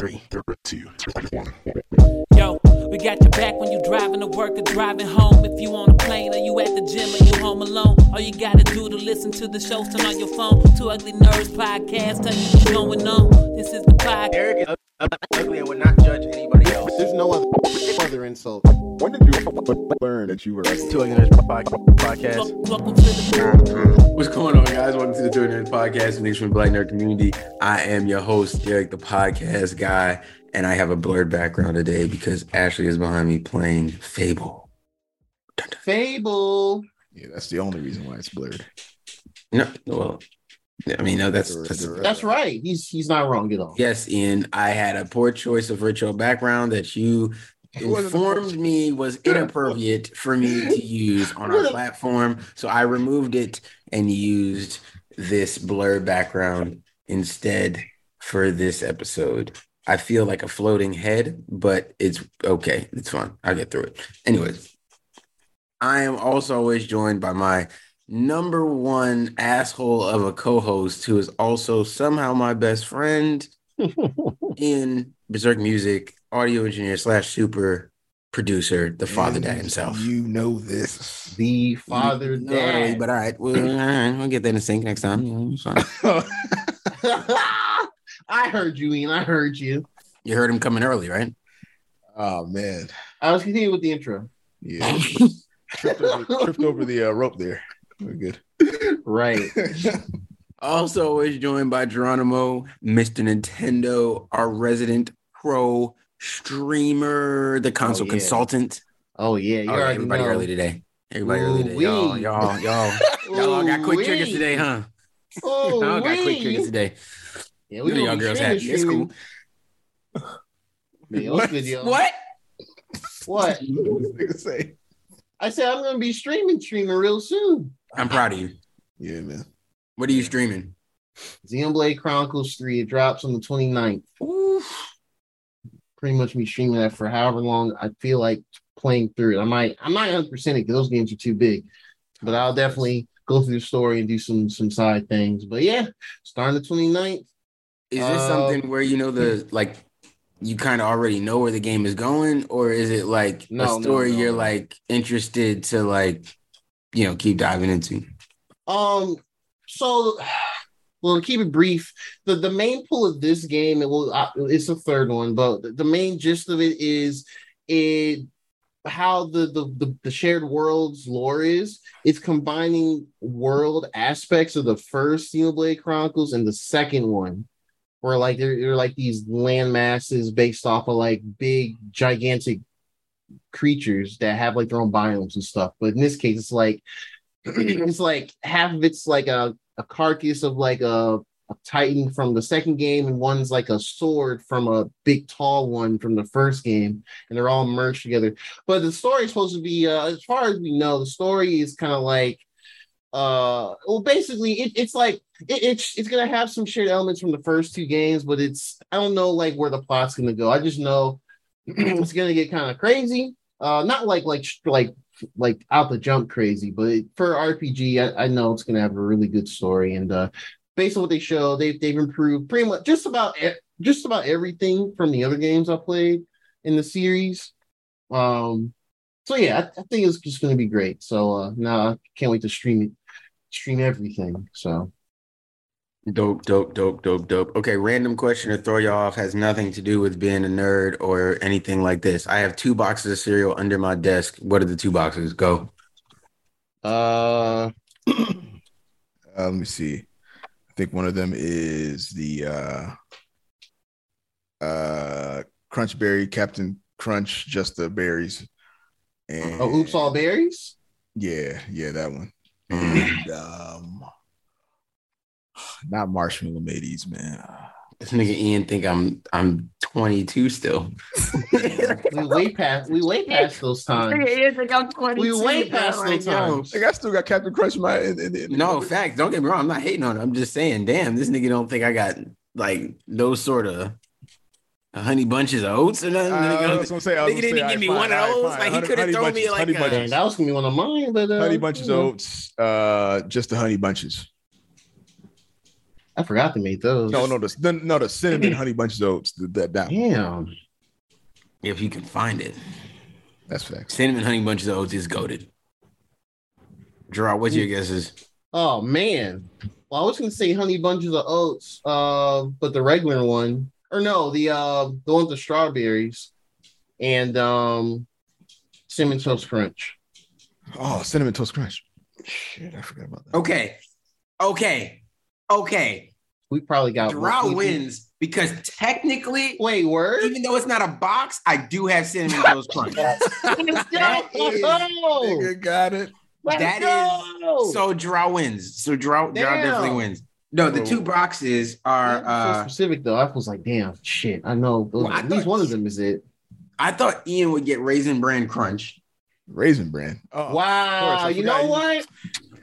Three, two, one. Yo, got your back when you driving to work or driving home. If you on a plane or you at the gym or you home alone, all you gotta do to listen to the shows, turn on your phone. Two Ugly Nerds podcast, tell you what's going on. This is the podcast. Eric is ugly and would not judge anybody else. There's no other, other insult. When did you learn that you were ugly? Two Ugly Nerds podcast. Welcome to the What's going on, guys? Welcome to the Two Ugly Nerds podcast. Thanks from the Black Nerd community. I am your host, Eric, the podcast guy, and I have a blurred background today because Ashley is behind me playing Fable. Fable. Yeah, that's the only reason why it's blurred. No, well, I mean, no, that's, that's That's right. He's he's not wrong at all. Yes, Ian, I had a poor choice of virtual background that you informed me was inappropriate for me to use on our platform. So I removed it and used this blur background instead for this episode. I feel like a floating head, but it's okay. It's fine. I'll get through it. Anyways, I am also always joined by my number one asshole of a co-host who is also somehow my best friend in Berserk Music, audio engineer slash super producer, the father dad himself. You know this. The father not really, dad. but all right, well, all right, we'll get that in sync next time. You, know, it's fine. I heard you, Ian. I heard you. You heard him coming early, right? oh man. I was continuing with the intro. Yeah. tripped, over, tripped over the uh, rope there. We're good. Right. Also, is joined by Geronimo, Mr. Nintendo, our resident pro streamer, the console yeah. consultant. Oh yeah, you Oh, yeah, already everybody know. early today. Everybody early today. Y'all, y'all, y'all, y'all got quick triggers today, huh? Oh, Y'all got quick wee. triggers today. Yeah, You know gonna y'all girls streaming, happy. It's cool. Man, what's good. What? What? What say? I said I'm gonna be streaming, streaming real soon. I'm proud of you. Yeah, man. What are you streaming? Xenoblade Chronicles 3. It drops on the 29th. Oof. Pretty much be streaming that for however long I feel like playing through it. I might I'm not 100 percent because those games are too big, but I'll definitely go through the story and do some some side things. But yeah, starting the 29th. Is this Uh, something where you know the like you kind of already know where the game is going, or is it like No, a story no, you're like interested to like you know keep diving into? Um, so well, to keep it brief, the the main pull of this game, it will uh, it's the third one, but the- the main gist of it is it how the, the the the shared worlds lore is. It's combining world aspects of the first Xenoblade Chronicles and the second one. Where like they're, they're like these land masses based off of like big gigantic creatures that have like their own biomes and stuff. But in this case, it's like it's like half of it's like a, a carcass of like a, a titan from the second game, and one's like a sword from a big tall one from the first game, and they're all merged together. But the story is supposed to be, uh, as far as we know, the story is kind of like, uh, well, basically, it, it's like it, it's it's gonna have some shared elements from the first two games, but it's I don't know like where the plot's gonna go. I just know it's gonna get kind of crazy. Uh, not like like like like out the jump crazy, but for RPG, I, I know it's gonna have a really good story. And uh, based on what they show, they've they've improved pretty much just about just about everything from the other games I played in the series. Um, so yeah, I, I think it's just gonna be great. So uh, now I can't wait to stream it, stream everything. So Dope, dope, dope, dope, dope. Okay, random question to throw you off has nothing to do with being a nerd or anything like this. I have two boxes of cereal under my desk. What are the two boxes? Go. uh, Uh, let me see. I think one of them is the uh uh Crunch Berry, Captain Crunch, just the berries. And oh, oops, all berries. yeah, yeah, that one. And um not marshmallow mateys, man. This nigga Ian think I'm I'm 22 still. we way past we way past those times. We way past those times. Like I still got Captain Crunch in my in, in, in- No, fact. Don't get me wrong. I'm not hating on it. I'm just saying, damn, this nigga don't think I got like those sort of honey bunches of oats or nothing. Uh, Nigga, that's what I'm saying. I was nigga gonna didn't say, give me all one of fine, those. fine. Like he could have honey thrown me like honey a, bunches. Dang, that was gonna be one of mine, but uh, honey bunches you of oats, uh, just the honey bunches. I forgot they made those. No, no, the, the no the cinnamon honey bunches of oats. The, that that Damn. If you can find it. that's facts. Cinnamon honey bunches of oats is goaded. Gerard, what's your guesses? Oh man. Well, I was gonna say honey bunches of oats, uh, but the regular one, or no, the uh, the one with the strawberries, and um, cinnamon toast crunch. Oh, cinnamon toast crunch. Shit, I forgot about that. Okay. Okay. Okay. We probably got Gerard we- wins because technically, Wait, word? even though it's not a box, I do have cinnamon toast crunch. Let's That is- go! Nigga got it. Let's That go! So Gerard wins. So Gerard, Gerard Damn. definitely wins. No, the two boxes are so uh specific though. I was like, damn, shit. I know. those- Well, I at least one of them is it. I thought Ian would get raisin bran crunch. Raisin bran. Oh, wow. course, You know what?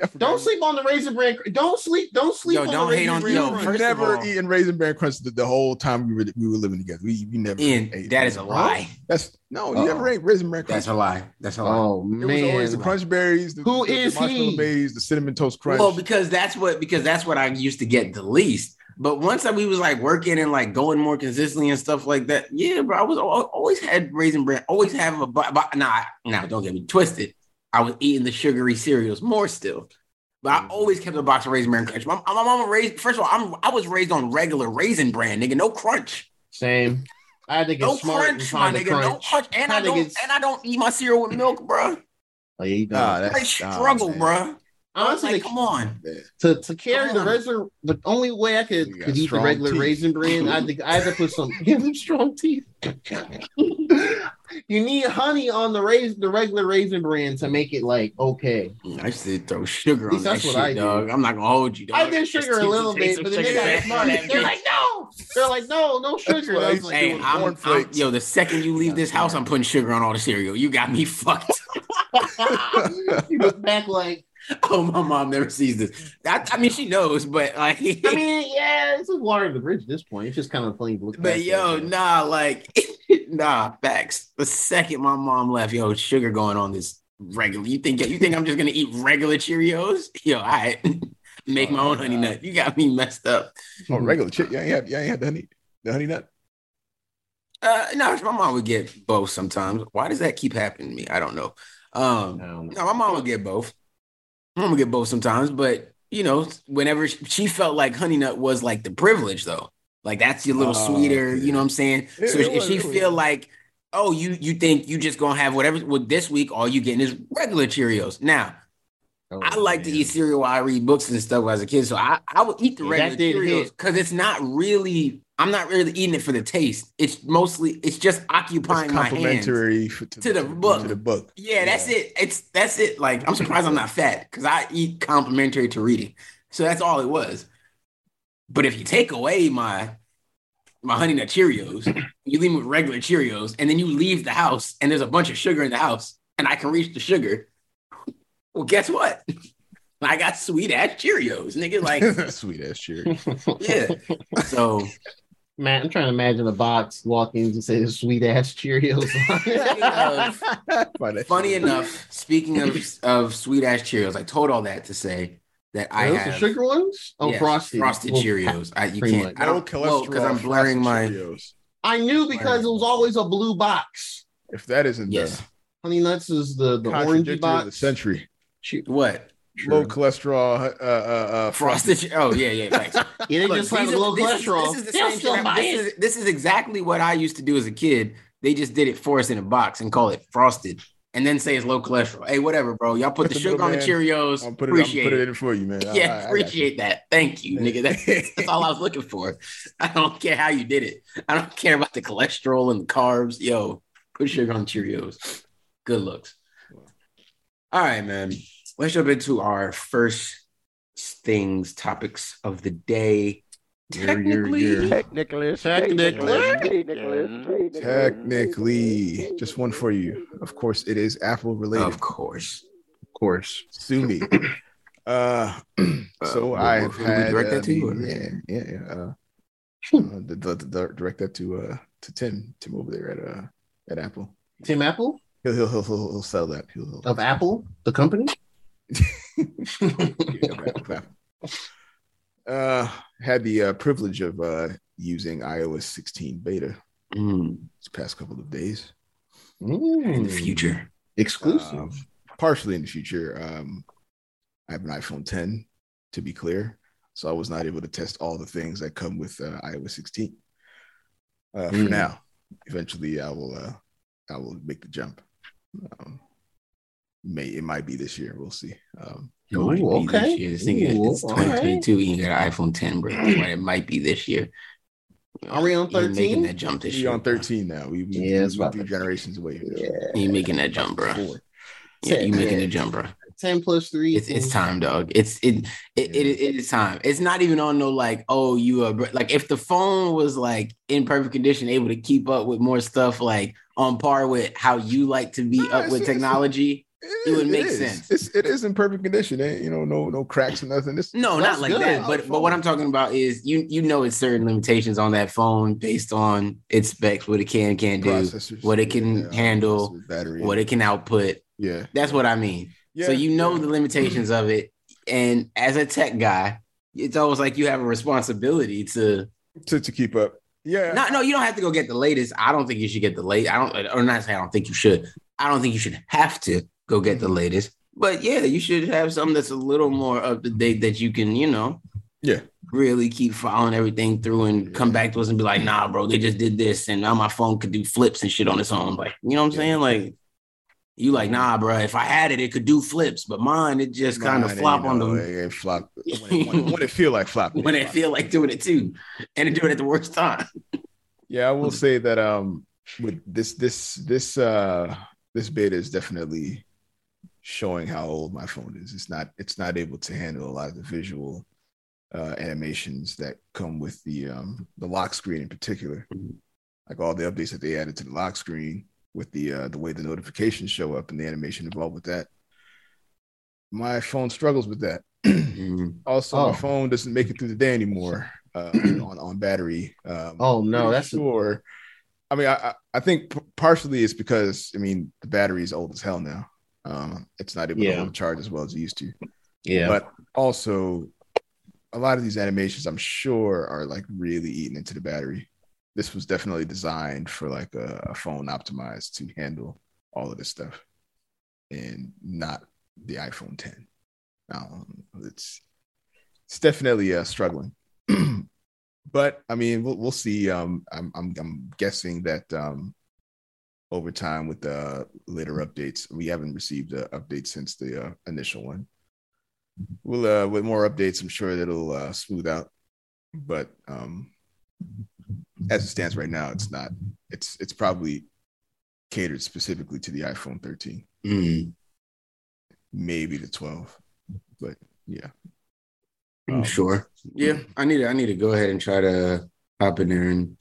I forgot Don't sleep on the raisin bran. Don't sleep. Don't sleep Yo, on don't the hate raisin on- bran. yo, crunch. First never all- eaten raisin bran crunch the, the whole time we were we were living together. We, we never Ian, ate that is a lie. That's no, you Uh-oh. never ate raisin bran crunch. That's a lie. That's a lie. Oh it was always the crunch berries. The, Who the, is the marshmallow he? maize, the cinnamon toast crunch. Well, because that's what because that's what I used to get the least. But once I, we was like working and like going more consistently and stuff like that, yeah, bro, I was al- always had raisin bran, always have a but nah, nah, don't get me twisted. I was eating the sugary cereals more still, but I mm-hmm. always kept a box of raisin bran crunch. My, my mama raised. First of all, I'm I was raised on regular raisin bran, nigga, no crunch, Same. I had to get no smart crunch, my nigga, no crunch. crunch, and I to don't and I don't eat my cereal with milk, bro. Oh, yeah, you know. Nah, I that's nah, struggle, man. bro. Honestly, like, the- come on. to, to carry Come the on. regular, the only way I could, You could eat the regular teeth. raisin bran, I had to, I had to put some give them strong teeth. you need honey on the raisin, the regular raisin bran to make it like okay. I used to throw sugar on least that that's shit, what I do. dog. I'm not gonna hold you, dog. I did Just sugar a little bit, but then they got smart. They're like, no. They're like, no, no sugar. what I I was used like, Hey, doing I'm, I'm, yo, the second you leave this house, I'm putting sugar on all the cereal. You got me fucked. you look back like, oh, my mom never sees this. I, I mean, she knows, but like, I mean, yeah, it's just water in the bridge at this point. It's just kind of funny to look but yo, it. nah, like, nah, facts. The second my mom left, yo, sugar going on this regular. You think you think I'm just gonna eat regular Cheerios? Yo, I make my Oh, own honey nut. You got me messed up. oh, regular chip. You ain't had, you ain't had the honey, the honey nut. Uh, no, my mom would get both sometimes. Why does that keep happening to me? I don't know. Um, I don't know. no, my mom would get both. My gonna get both sometimes, but you know, whenever she, felt like honey nut was like the privilege, though, like that's your little Oh, sweeter. okay. You know what I'm saying? It- so it if she feel like, oh, you you think you just gonna have whatever? Well, this week all you getting is regular Cheerios. Now, Oh, I like to eat cereal while I read books and stuff as a kid, so I I would eat the regular Cheerios because it's not really. I'm not really eating it for the taste. It's mostly it's just It's occupying my hands. complimentary to, To the book. To the book. Yeah, that's it. It's that's it. Like I'm surprised I'm not fat because I eat complimentary to reading. So that's all it was. But if you take away my my honey nut Cheerios, you leave me with regular Cheerios, and then you leave the house and there's a bunch of sugar in the house, and I can reach the sugar. Well, guess what? I got sweet ass Cheerios, nigga. Like, Sweet ass Cheerios. yeah. So Matt, I'm trying to imagine a box walking and say sweet ass Cheerios. Funny funny enough, speaking of of sweet ass Cheerios, I told all that to say that I Are those have the sugar ones? Oh, Yes, frosted. frosted Well, Cheerios. I you can't. much. I don't cholesterol. well because I'm blurring my. Cheerios. I knew because it was always a blue box. If that isn't Yes. the Honey Nuts is the the orangey contradictory of the century, Che- What low cholesterol, uh, uh, uh, frosted? Che- Oh yeah, yeah. Thanks. Yeah, they Look, just have these are- low this is- cholesterol. This is the same still shit. buy This it. is, this is exactly what I used to do as a kid. They just did it for us in a box and call it frosted, and then say it's low cholesterol. Hey, whatever, bro. Y'all put the That's a sugar on the. Cheerios. I'm put it, I'm appreciate put it it. in for you, man. I- I- I Yeah, got you. appreciate that. Thank you, nigga. That's, that's all I was looking for. I don't care how you did it. I don't care about the cholesterol and the carbs. Yo, put sugar on Cheerios. Good looks. All right, man. Let's jump into our first things, topics of the day. Yeah, yeah, Technically, yeah. Technically, Technically. Technically, just one for you. Of course, it is Apple related. of course. Of course. Sue me. Uh, so Uh, I who- have had direct that uh, to, the- or- yeah, yeah, yeah. Uh, uh, the, the, the, direct that to uh to Tim, Tim over there at uh at Apple. Tim Apple He'll he'll he'll, he'll, he'll sell that. He'll, he'll of Apple, the company. Yeah, of Apple, of Apple. Uh, had the uh, privilege of uh, using iOS 16 beta Mm, this past couple of days. in the Mm. future. exclusive. Um, partially in the future. Um, I have an iPhone 10, to be clear, so I was not able to test all the things that come with uh, iOS 16. Uh, for Mm. now, eventually, I will. Uh, I will make the jump. Um, may it might be this year. We'll see. Um, It might Ooh, be this okay. year. This nigga, Ooh, it's 2022. and You got an iPhone 10, bro. That's it might be this year. Are we on You ain't 13? making that jump this we year. on bro. 13 now. We we, Yeah, it's we about few generations away. Yeah. You ain't making that jump, bro. Four. Yeah, you making Yeah. a jump, bro. 10 plus 3. It's it's time, dog. It's it it, it it is time. It's not even on no like oh you are like if the phone was like in perfect condition, able to keep up with more stuff like on par with how you like to be Nah, up it's- with it's- technology. It would make is. sense. It's, it is in perfect condition. Eh? You know, no no cracks or nothing. It's, No, not like good. that. But but what I'm talking about is you you know it's certain limitations on that phone based on its specs, what it can can't do, what it can yeah, handle, battery, what it can output. yeah, That's what I mean. yeah. so you know yeah. the limitations of it, and as a tech guy, it's almost like you have a responsibility to to, to keep up. Yeah, not. No, you don't have to go get the latest. I don't think you should get the late. I don't, or not say I don't think you should. I don't think you should have to go get the latest. But yeah, you should have something that's a little more up to date that you can, you know, Yeah. really keep following everything through and come back to us and be like, nah, bro, they just did this, and now my phone could do flips and shit on its own. Like, you know what I'm saying? Like, you like, nah, bro, if I had it, it could do flips, but mine, it just kind of flop on them It, it flop when it, when, when it feel like flopping. when it flop. feel like doing it too, and to do it at the worst time. Yeah, I will say that um with this this this uh this beta is definitely showing how old my phone is. It's not it's not able to handle a lot of the visual uh animations that come with the um the lock screen in particular. Mhm. Like all the updates that they added to the lock screen with the uh the way the notifications show up and the animation involved with that. My phone struggles with that. Mm. Also, Oh. my phone doesn't make it through the day anymore uh, on on battery. Um, Oh, no, that's- sure. I mean, I- I think partially it's because I mean the battery is old as hell now. Um, it's not able Yeah. to hold charge as well as it used to. Yeah. But also, a lot of these animations, I'm sure, are like really eating into the battery. This was definitely designed for like a, a phone optimized to handle all of this stuff, and not the iPhone 10. Um, it's it's definitely uh, struggling. but I mean, we'll we'll see. Um, I'm I'm I'm guessing that um, over time with the later updates, we haven't received an update since the uh, initial one. We'll uh, with more updates, I'm sure that'll uh, smooth out. But um, as it stands right now, it's not. It's it's probably catered specifically to the iPhone 13, Mm. maybe the 12. But yeah, I'm Um, sure. Yeah, I need to. I need to go ahead and try to hop in there and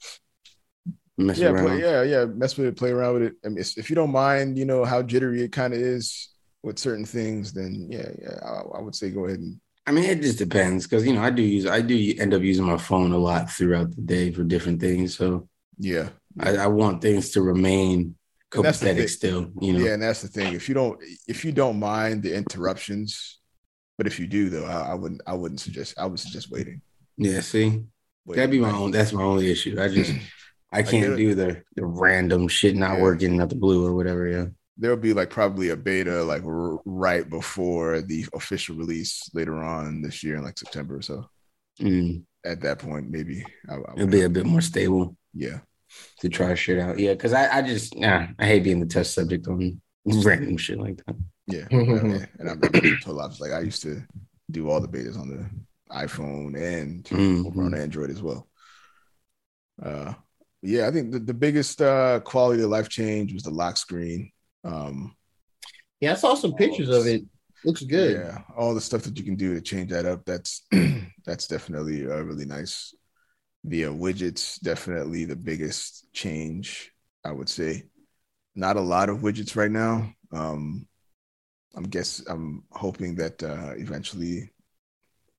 mess yeah, play, yeah, yeah. Mess with it, play around with it. I mean, if you don't mind, you know how jittery it kind of is with certain things, then yeah, yeah, I, I would say go ahead and I mean, it just depends because you know I do use I do end up using my phone a lot throughout the day for different things. So yeah, I, I want things to remain copacetic still. You know. yeah, and that's the thing. If you don't, if you don't mind the interruptions, but if you do, though, I, I wouldn't. I wouldn't suggest. I would suggest waiting. Yeah. See, Wait, that'd be my own. That's my only issue. I just I can't it. do the the random shit not Yeah. working out the blue or whatever. Yeah. There'll be like probably a beta like r- right before the official release later on this year in like September or so. Mm, At that point, maybe I, I it'll be a bit more stable. yeah. to try shit out. Yeah, because I, I just yeah, I hate being the test subject on random shit like that. Yeah, and and I'm told I was like I used to do all the betas on the iPhone and Mhm. over on Android as well. Uh, yeah, I think the, the biggest uh, quality of life change was the lock screen. Um, yeah, I saw some pictures of it. Looks good. Yeah, all the stuff that you can do to change that up. That's that's definitely uh, really nice. The uh, widgets definitely the biggest change. I would say, not a lot of widgets right now. Um, I'm guess I'm hoping that uh, eventually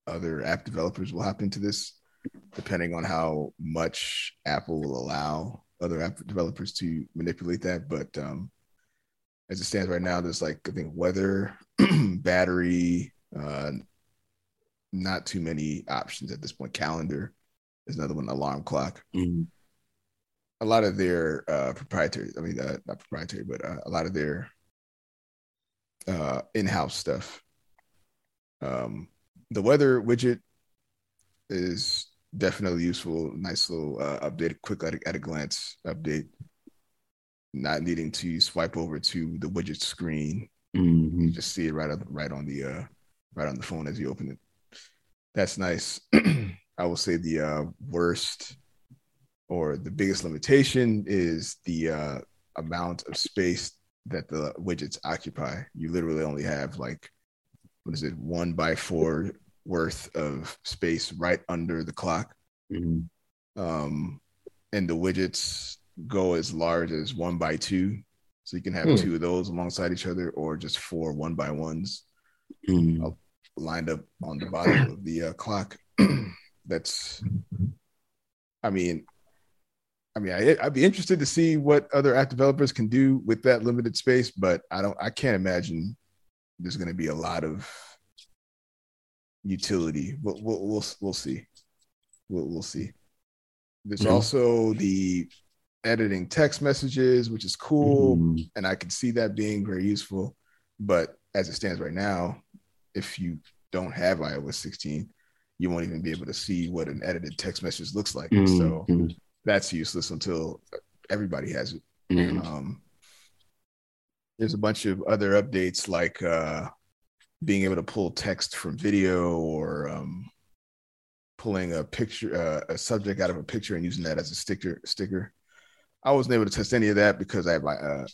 other app developers will hop into this, depending on how much Apple will allow other app developers to manipulate that. But um, as it stands right now, there's like I think weather, battery, uh, not too many options at this point. Calendar is another one. Alarm clock. Mhm. A lot of their uh, proprietary. I mean, uh, not proprietary, but uh, a lot of their uh, in-house stuff. Um, the weather widget is definitely useful. Nice little uh, update, quick at a, at a glance update. Not needing to swipe over to the widget screen Mhm. you just see it right on right on the uh right on the phone as you open it that's nice i will say the uh worst or the biggest limitation is the uh amount of space that the widgets occupy you literally only have like what is it one by four worth of space right under the clock Mhm. um and the widgets go as large as one by two so you can have Hmm. two of those alongside each other or just four one by ones Mhm. lined up on the bottom of the uh, clock that's i mean i mean I, i'd be interested to see what other app developers can do with that limited space but i don't i can't imagine there's going to be a lot of utility we'll we'll we'll, we'll see we'll, we'll see there's Mhm. also the editing text messages which is cool Mhm. and I can see that being very useful. But as it stands right now, if you don't have iOS 16, you won't even be able to see what an edited text message looks like. So Mhm. that's useless until everybody has it. Mhm. Um, there's a bunch of other updates like uh, being able to pull text from video or um, pulling a picture, uh, a subject out of a picture and using that as a sticker. Sticker. I wasn't able to test any of that because I have my uh,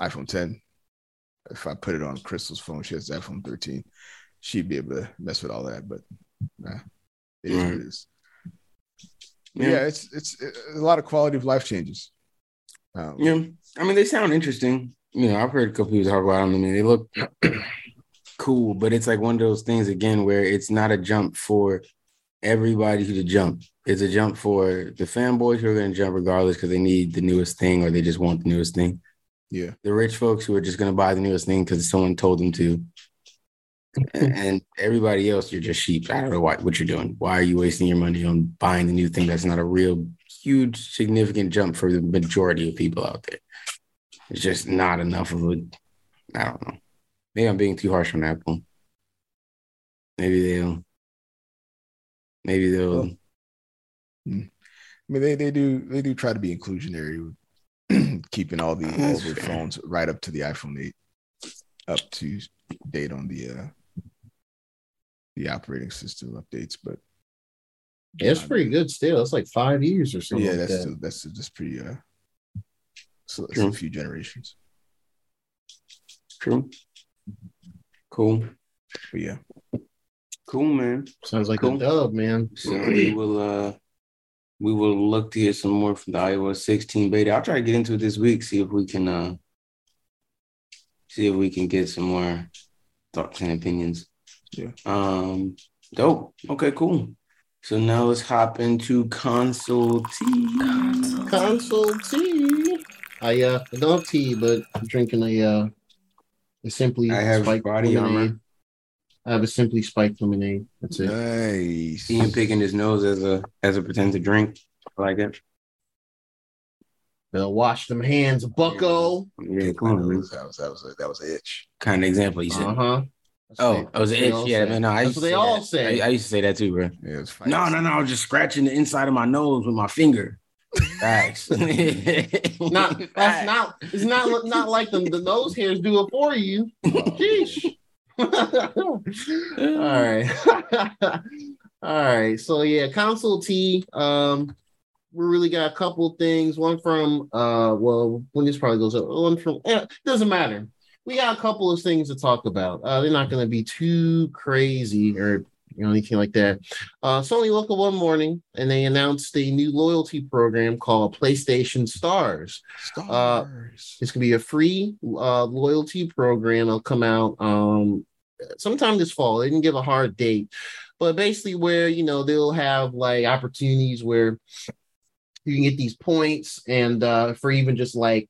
iPhone 10. If I put it on Crystal's phone, she has the iPhone 13. She'd be able to mess with all that, but nah, it is what it is. Yeah. Yeah, it's, it's it's a lot of quality of life changes. Um, Yeah, I mean, they sound interesting. You know, I've heard a couple people talk about them. I mean, they look cool, but it's like one of those things again where it's not a jump for everybody to jump. It's a jump for the fanboys who are going to jump regardless because they need the newest thing or they just want the newest thing. yeah. The rich folks who are just going to buy the newest thing because someone told them to. And- everybody else, you're just sheep. I don't know why, what you're doing. Why are you wasting your money on buying the new thing that's not a real huge, significant jump for the majority of people out there? It's just not enough of a. I don't know. Maybe I'm being too harsh on Apple. Maybe they'll. Maybe they'll. I mean, they, they do they do try to be inclusionary, keeping all the all That's the phones right up to the iPhone 8, up to date on the uh the operating system updates. But Yeah, it's pretty good still. It's like five years or something. yeah, like that's that. still, that's just pretty uh, so it's True. a few generations. True. Cool. But yeah, Cool, man. Sounds like Cool. a dub, man. So we will uh we will look to hear some more from the iOS 16 beta. I'll try to get into it this week, see if we can uh see if we can get some more thoughts and opinions. Yeah. Um dope. Okay, cool. So now let's hop into console tea. Console tea. I uh I don't have tea, but I'm drinking a uh a simply I have spiked body lemonade. armor. I have a simply spiked lemonade. That's it. nice. Ian picking his nose as a as a pretend to drink. I like it. Uh, wash them hands, Bucko. Yeah, That come on, was that was that was a, that was an itch. Kind of example you said. Uh huh. Oh, I was an itch. Yeah, man. No, I That's used what to they say all that. say. I, I used to say that too, bro. Yeah, it was No, no, no. I was just scratching the inside of my nose with my finger. Facts. not that's not it's not not like the, the nose hairs do it for you. Sheesh. All right. All right. So yeah, console T. Um we really got a couple things. One from uh well when this probably goes up, one from eh, doesn't matter. We got a couple of things to talk about. Uh they're not gonna be too crazy or you know anything like that. Uh Sony woke up one morning and they announced a new loyalty program called PlayStation Stars. Stars. It's gonna be a free uh, loyalty program. It'll come out um, sometime this fall. They didn't give a hard date, but basically, where you know they'll have like opportunities where you can get these points, and uh, for even just like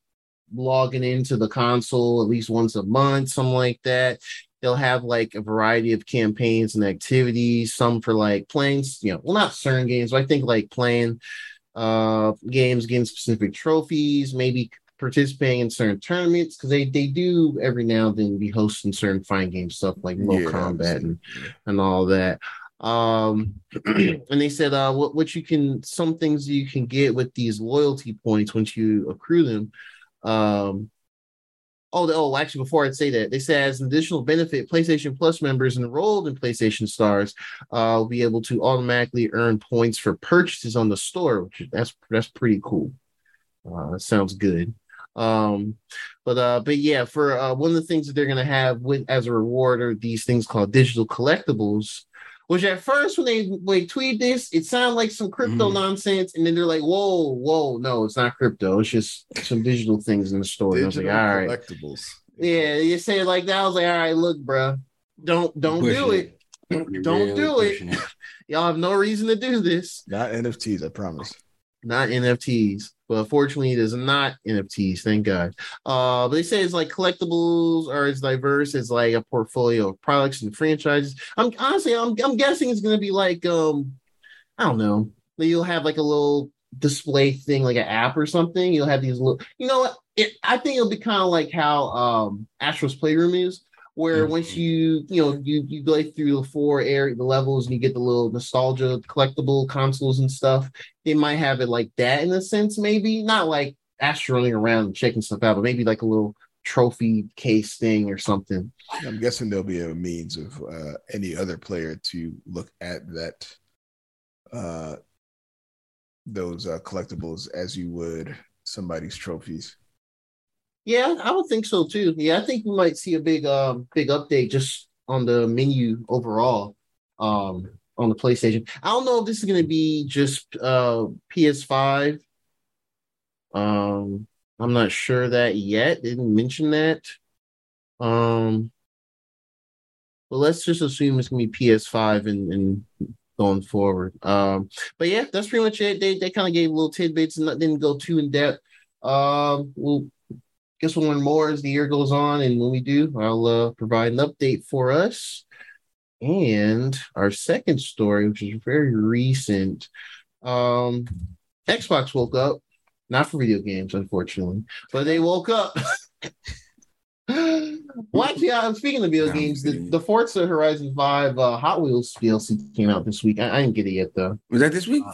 logging into the console at least once a month, something like that. They'll have like a variety of campaigns and activities. Some for like playing, you know, well, not certain games, but I think like playing uh games, getting specific trophies, maybe participating in certain tournaments because they they do every now and then be hosting certain fine game stuff like low Yeah, combat and and all that. Um, and they said, uh, what, what you can, some things you can get with these loyalty points once you accrue them. Um, oh, oh, actually, before I'd say that, they said as an additional benefit, PlayStation Plus members enrolled in PlayStation Stars uh, will be able to automatically earn points for purchases on the store, which that's that's pretty cool. Uh, that sounds good. Um, but uh, but yeah, for uh, one of the things that they're gonna have with as a reward are these things called digital collectibles. Which at first, when they like tweeted this, it sounded like some crypto Mhm. nonsense, and then they're like, "Whoa, whoa, no, it's not crypto. It's just some digital things in the store." Was like, Digital "All right, collectibles. yeah." You say it like that. I was like, "All right, look, bro, don't don't Pushing do it. You're Don't really do it. pushing Y'all have no reason to do this." Not NFTs, I promise. not NFTs. But fortunately, it is not NFTs. Thank God. Uh, but they say it's like collectibles are as diverse as like a portfolio of products and franchises. I'm honestly, I'm I'm guessing it's gonna be like um, I don't know. You'll have like a little display thing, like an app or something. You'll have these little. You know? It, I think it'll be kind of like how um Astro's Playroom is. Where Mhm. once you you know you you go through the four area the levels and you get the little nostalgia collectible consoles and stuff, they might have it like that in a sense, maybe not like Astro around and checking stuff out, but maybe like a little trophy case thing or something. I'm guessing there'll be a means of uh, any other player to look at that uh, those uh, collectibles as you would somebody's trophies. Yeah, I would think so too. Yeah, I think we might see a big um big update just on the menu overall um on the PlayStation. I don't know if this is gonna be just uh PS5. Um I'm not sure that yet. Didn't mention that. Um but let's just assume it's gonna be PS5 and, and going forward. Um but yeah, that's pretty much it. They they kind of gave little tidbits and didn't go too in depth. Um we'll guess we'll learn more as the year goes on, and when we do, I'll uh, provide an update for us. And our second story, which is very recent, um, Xbox woke up, not for video games, unfortunately, but they woke up. well, actually, I'm speaking of video games. The, the Forza Horizon 5 uh, Hot Wheels DLC came out this week. I, I didn't get it yet, though. Was that this week?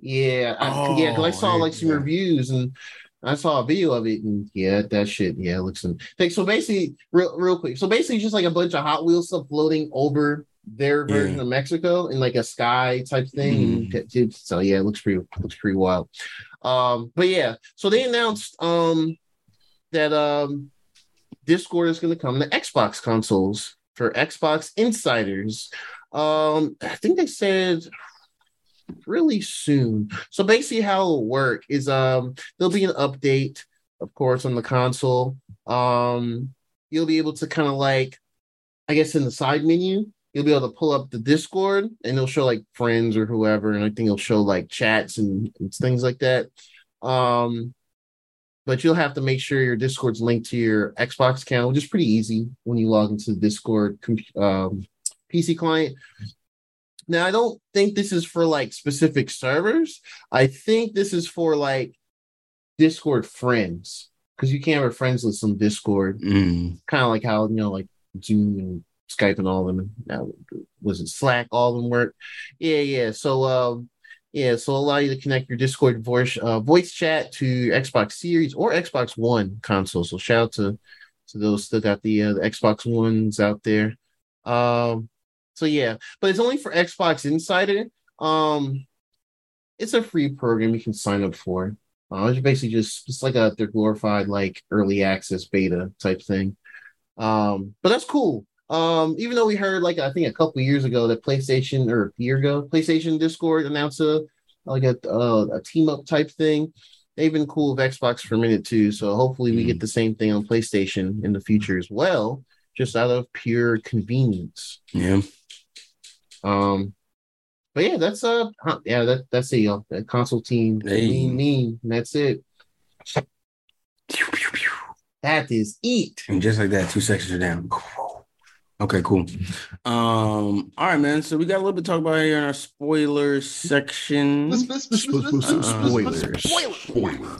Yeah, I, yeah, because I Oh, saw like some yeah. reviews and I saw a video of it, and yeah, that shit, yeah, it looks. Like, so basically, real, real quick, so basically, just like a bunch of Hot Wheels stuff floating over their Yeah. version of Mexico in like a sky type thing. Mhm. So yeah, it looks pretty looks pretty wild. Um, but yeah, so they announced um that um Discord is going to come to Xbox consoles for Xbox insiders. Um, I think they said really soon. So basically, how it'll work is um there'll be an update, of course, on the console. Um, you'll be able to kind of like, I guess, in the side menu, you'll be able to pull up the Discord, and it'll show like friends or whoever, and I think it'll show like chats and, and things like that. Um, but you'll have to make sure your Discord's linked to your Xbox account, which is pretty easy when you log into the Discord um, PC client. Now, I don't think this is for like specific servers. I think this is for like Discord friends because you can't have a friends list on Discord. Mm. Kind of like how you know, like Zoom and Skype and all of them. Now, was it Slack? All of them work. Yeah, yeah. So, um, yeah, so allow you to connect your Discord voice uh, voice chat to your Xbox Series or Xbox One console. So shout out to to those that got the, uh, the Xbox Ones out there. Um, so yeah, but it's only for Xbox Insider. Um, it's a free program you can sign up for. Uh, it's basically just it's like a their glorified like early access beta type thing. Um, but that's cool. Um, even though we heard like I think a couple years ago that PlayStation or a year ago PlayStation Discord announced a like a uh, a team up type thing. They've been cool with Xbox for a minute too, so hopefully we get the same thing on PlayStation in the future as well, just out of pure convenience. Yeah. Um, but yeah, that's uh, huh, yeah, that that's it, y'all. That console team, Hey. mean, mean. That's it. Pew, pew, pew. That is it. And just like that, two sections are down. Okay, cool. Um, all right, man. So we got a little bit to talk about here in our spoilers section. Spoilers.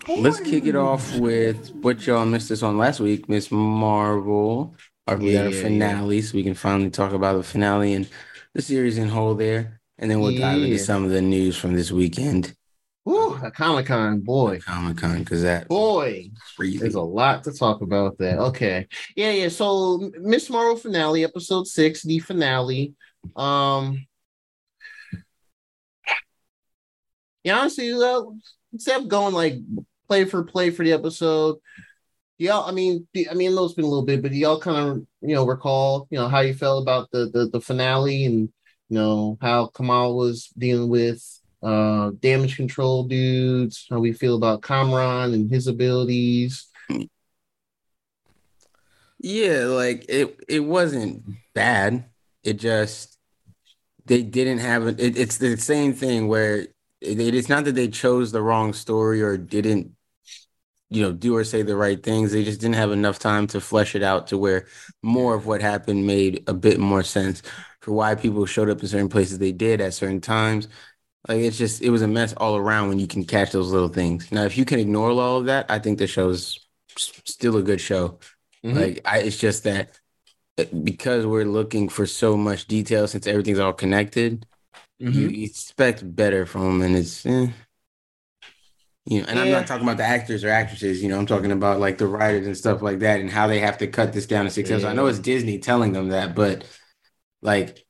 Let's kick it off with what y'all missed us on last week, Miss Marvel. Or we got a Yeah, finale, so we can finally talk about the finale and the series in whole there. And then we'll dive into some of the news from this weekend, Woo, a Comic Con, boy, Comic Con, because that boy. crazy. There's a lot to talk about that. Okay. Yeah, yeah. So Miss Marvel finale, episode six, the finale. Um yeah, honestly, uh, instead of going like play for play for the episode, y'all, I mean, I mean, I know it's been a little bit, but y'all kind of, you know, recall, you know, how you felt about the the, the finale and you know how Kamal was dealing with uh damage control dudes, how we feel about Kamran and his abilities. Yeah, like it it wasn't bad. It just they didn't have it. it it's the same thing where it, it's not that they chose the wrong story or didn't, you know, do or say the right things. They just didn't have enough time to flesh it out to where more of what happened made a bit more sense for why people showed up in certain places they did at certain times. Like it's just it was a mess all around when you can catch those little things. Now, if you can ignore all of that, I think the show's still a good show. Mhm. Like I, it's just that uh, because we're looking for so much detail since everything's all connected, you expect better from them, and it's eh. You know. And I'm not talking about the actors or actresses. You know, I'm talking about like the writers and stuff like that, and how they have to cut this down to six episodes. I know it's Disney telling them that, but like,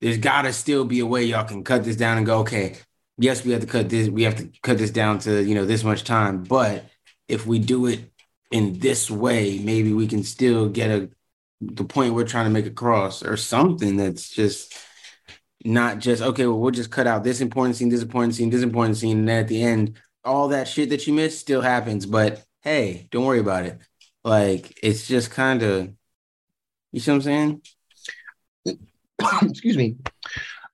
there's got to still be a way y'all can cut this down and go, okay, yes, we have to cut this. We have to cut this down to you know this much time, but if we do it in this way, maybe we can still get a the point we're trying to make across or something that's just not just okay, well, we'll just cut out this important scene, this important scene, this important scene, and then at the end, all that shit that you missed still happens. But hey, don't worry about it. Like it's just kind of you see what I'm saying? excuse me.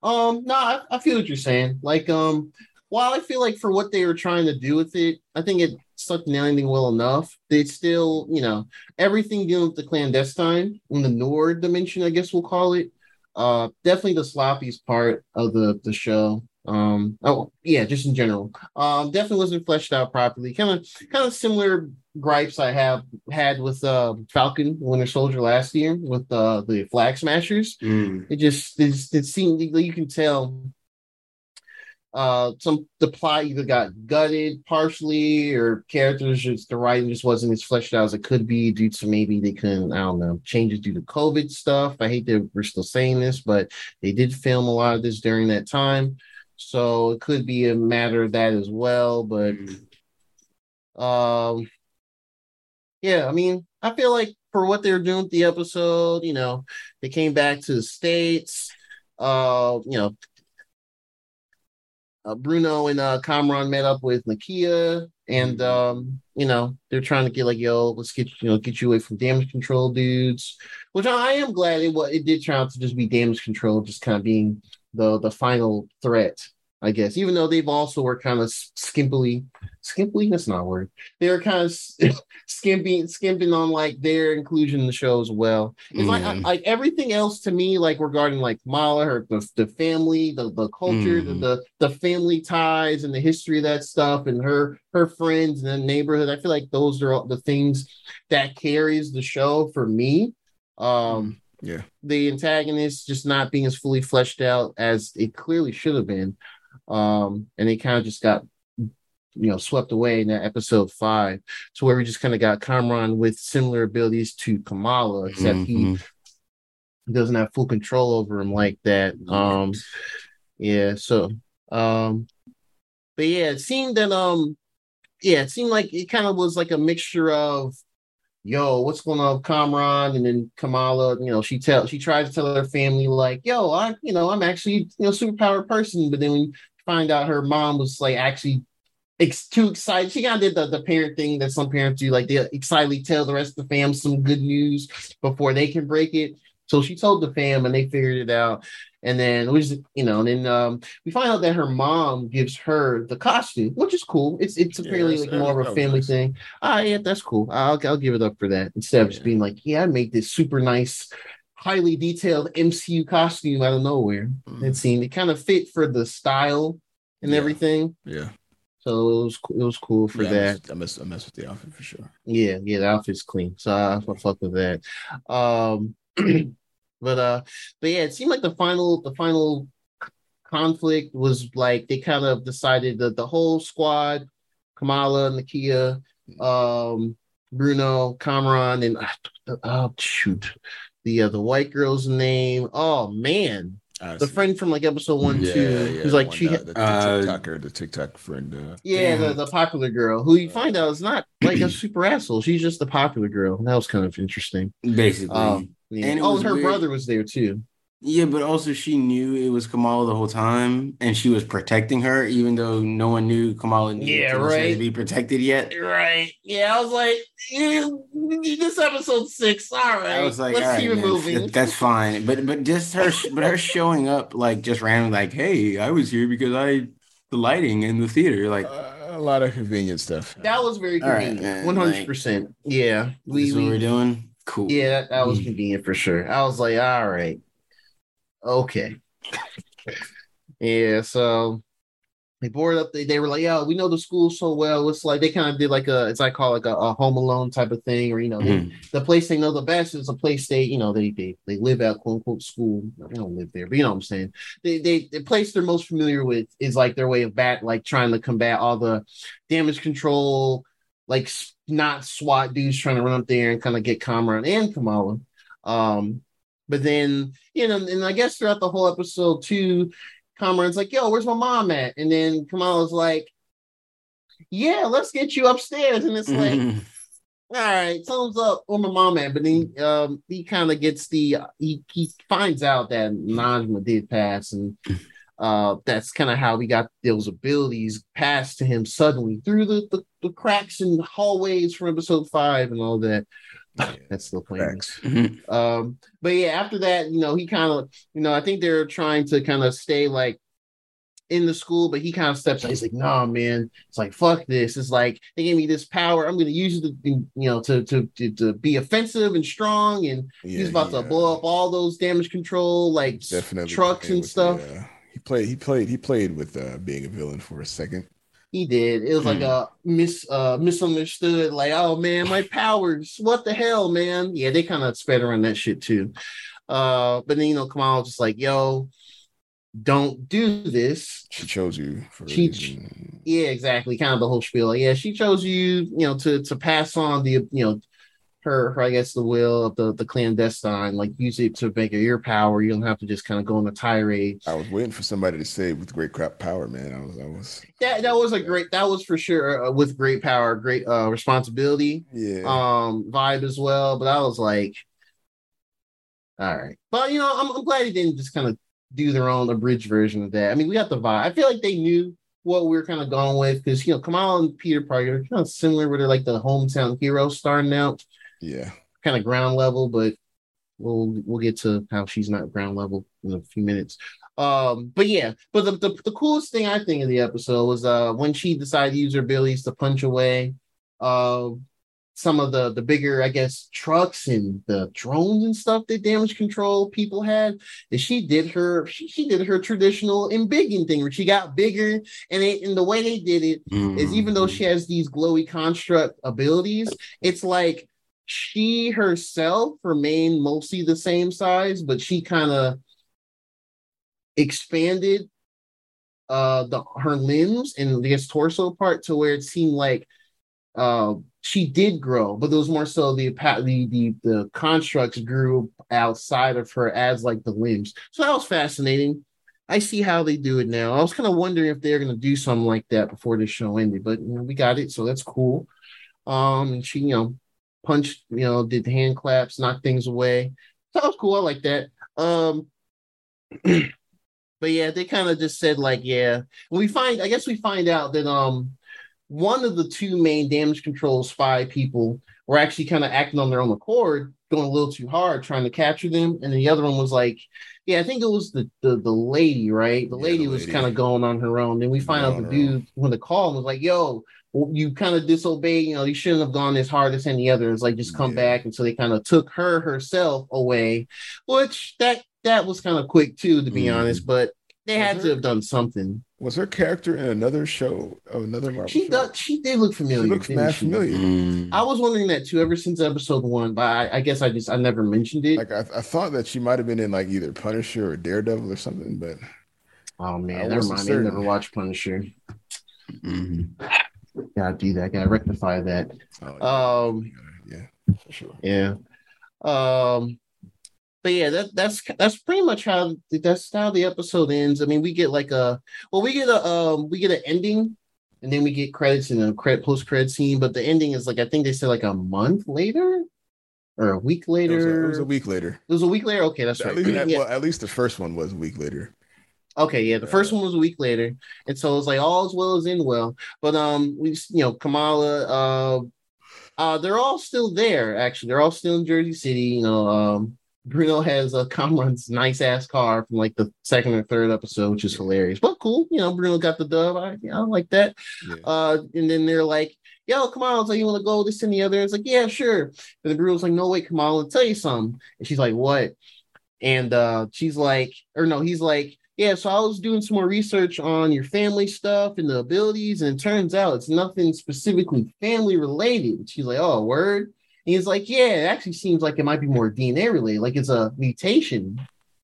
Um, no, I, I feel what you're saying. Like, um, while I feel like for what they were trying to do with it, I think it stuck the landing well enough. They still, you know, everything dealing with the clandestine in the Noor dimension, I guess we'll call it. Uh, definitely the sloppiest part of the the show. Um, oh yeah, just in general. Um, definitely wasn't fleshed out properly. Kind of, kind of similar gripes I have had with uh Falcon Winter Soldier last year with uh the Flag Smashers Mm. it just it, it seemed you can tell uh some the plot either got gutted partially or characters just the writing just wasn't as fleshed out as it could be due to maybe they couldn't i don't know changes due to covid stuff i hate that we're still saying this but they did film a lot of this during that time so it could be a matter of that as well but um, yeah, I mean, I feel like for what they were doing with the episode, you know, they came back to the states. Uh, you know, uh, Bruno and uh, Kamran met up with Nakia, and um, you know, they're trying to get like, yo, let's get you know, get you away from damage control dudes. Which I, I am glad it was. It did turn out to just be damage control, just kind of being the the final threat. I guess, even though they've also were kind of skimpily, skimpily, that's not a word. They were kind of skimping, skimping on like their inclusion in the show as well. It's like Mm. like everything else to me, like regarding like Mala, her the, the family, the the culture, Mm. the, the the family ties, and the history of that stuff, and her her friends and the neighborhood. I feel like those are all the things that carries the show for me. Um, Yeah. the antagonist just not being as fully fleshed out as it clearly should have been. Um, and they kind of just got you know swept away in that episode five to where we just kind of got Kamran with similar abilities to Kamala, except he Mhm. doesn't have full control over him like that. Um, yeah, so um, but yeah, it seemed that um, yeah, it seemed like it kind of was like a mixture of yo, what's going on Kamran? And then Kamala, you know, she tell she tries to tell her family, like, yo, I, you know, I'm actually, you know, superpowered person. But then we find out her mom was like actually ex- too excited. She kind of did the, the parent thing that some parents do, like they excitedly tell the rest of the fam some good news before they can break it. So she told the fam and they figured it out. And then we just, you know, and then um, we find out that her mom gives her the costume, which is cool. It's it's apparently that's- like more of a family nice. thing. Ah, yeah, that's cool. I'll I'll give it up for that instead of just being like, yeah, I made this super nice highly detailed MCU costume out of nowhere. It seemed it kind of fit for the style and Yeah. everything. Yeah. So it was it was cool for Yeah, that. I mess I mess with the outfit for sure. Yeah, yeah, the outfit's clean. So I, I fuck with that. Um but uh but yeah, it seemed like the final the final conflict was like they kind of decided that the whole squad, Kamala, Nakia, um, Bruno, Cameron, and uh, oh shoot, the uh, the white girl's name. Oh man, I the see. friend from like episode one, Yeah, two, yeah, who's the like she. that- the Uh, TikToker, the TikTok friend. Uh, Yeah, the, the popular girl who you find out is not like a super asshole. She's just the popular girl. That was kind of interesting. Basically. Um, yeah. And oh, her weird. brother was there too. Yeah, but also she knew it was Kamala the whole time, and she was protecting her, even though no one knew Kamala needed Yeah, to, right. be protected yet. Right. Yeah, I was like, yeah, this episode six. All right, I was like, let's all right, keep it man, moving. that- that's fine. But but just her, but her showing up like just randomly, like, hey, I was here because I the lighting in the theater, like. uh, a lot of convenient stuff. that was very convenient. One hundred percent. Yeah, this we, is what we're doing. Cool. yeah, that, that was Mm. convenient for sure. I was like, all right, okay. yeah, so they boarded up. They, they were like, "Yeah, we know the school so well." It's like they kind of did like a, it's I call it like a, a Home Alone type of thing, or you know, they, Mhm. the place they know the best is a place they, you know, they they they live at quote unquote school. They don't live there, but you know what I'm saying. They they the place they're most familiar with is like their way of bat, like trying to combat all the damage control, like not SWAT dudes trying to run up there and kind of get Kamran and Kamala. Um, but then you know, and I guess throughout the whole episode too, Kamran's like, "Yo, where's my mom at?" And then Kamala's like, "Yeah, let's get you upstairs." And it's like Mhm. all right, thumbs up on my mom at, but then um he kind of gets the he he finds out that Najma did pass, and uh that's kind of how we got those abilities passed to him suddenly through the, the the cracks and hallways from episode five and all that. That's still playing. Facts. Mhm. Um, but yeah, after that, you know, he kind of, you know, I think they're trying to kind of stay like in the school, but he kind of steps out. He's like, "Nah, man, it's like fuck this. It's like they gave me this power. I'm gonna use it, to, you know, to to to, to be offensive and strong, and Yeah, he's about he, to blow up all those damage control like Definitely trucks and with stuff. the, uh, he played. He played. He played with uh, being a villain for a second. He did. It was like Hmm. a mis uh misunderstood, like, oh man, my powers. What the hell, man? Yeah, they kind of spread around that shit too. Uh, but then you know, Kamal just like, yo, don't do this. She chose you for a She- reason. Yeah, exactly. Kind of the whole spiel. Like, yeah, she chose you, you know, to to pass on the you know her, her I guess the will of the the clandestine, like use it to make it your power. You don't have to just kind of go on a tirade. I was waiting for somebody to say with great crap power, man. I was. I was. That that was a great. That was for sure uh, with great power, great uh responsibility. Yeah. um vibe as well. But I was like, all right. But you know, I'm, I'm glad he didn't just kind of do their own abridged version of that. I mean, we got the vibe. I feel like they knew what we are kind of going with because you know, Kamal and Peter Parker are kind of similar where they're like the hometown hero starting out, yeah. kind of ground level, but we'll we'll get to how she's not ground level in a few minutes. Um, but yeah, but the, the the coolest thing I think of the episode was uh when she decided to use her abilities to punch away uh some of the the bigger, I guess, trucks and the drones and stuff that damage control people had. That she did her she, she did her traditional embiggen thing where she got bigger and it and the way they did it is even though she has these glowy construct abilities, it's like she herself remained mostly the same size, but she kind of expanded uh the her limbs and guess torso part to where it seemed like uh she did grow, but it was more so the the the the constructs grew outside of her as like the limbs. So that was fascinating. I see how they do it now. I was kind of wondering if they're gonna do something like that before the show ended, but you know, we got it, so that's cool. Um, and she, you know, punched, you know, did hand claps, knocked things away. That was cool. I like that. Um, but yeah, they kind of just said like, yeah. We find, I guess we find out that um, one of the two main damage control spy people were actually kind of acting on their own accord, going a little too hard, trying to capture them, and the other one was like, yeah, I think it was the the, the lady, right? The Yeah, lady the was kind of going on her own. Then we find out the dude when the call was like, yo, you kind of disobey. You know, you shouldn't have gone as hard as any others. Like just come Yeah. back, and so they kind of took her herself away, which that that was kind of quick too, to be Mhm. honest. But they Was had her- to have done something. Was her character in another show? Oh, another Marvel She show? does. She did look familiar. She looks mad she? familiar. Mm. I was wondering that too ever since episode one, but I, I guess I just I never mentioned it. Like I, I thought that she might have been in like either Punisher or Daredevil or something, but oh I man, never wasn't mind. I never watched Punisher. Mhm. Gotta do that. Gotta rectify that. oh, Um, yeah, for sure. yeah. Um, but yeah, that that's that's pretty much how that's how the episode ends. I mean, we get like a well, we get a um, we get an ending, and then we get credits and a credit post credit scene. But the ending is like I think they said like a month later or a week It was, later. a, it was a week later. It was a week later. Okay, that's At right. least, Yeah. well, at least the first one was a week later. Okay, yeah, the first one was a week later, and so it's like all as well as in well. But um, we you know Kamala, uh, uh, they're all still there. Actually, they're all still in Jersey City. You know, um, Bruno has a Kamala's nice ass car from like the second or third episode, which is hilarious. But cool, you know, Bruno got the dub. I, I like that. Yeah. Uh, and then they're like, "Yo, Kamala, so you want to go this and the other?" It's like, "Yeah, sure." And then Bruno's like, "No, wait, Kamala, I'll tell you something." And she's like, "What?" And uh, she's like, or no, he's like, "Yeah." So I was doing some more research on your family stuff and the abilities, and it turns out it's nothing specifically family related. She's like, "Oh, word." And he's like, "Yeah, it actually seems like it might be more DNA related, like it's a mutation."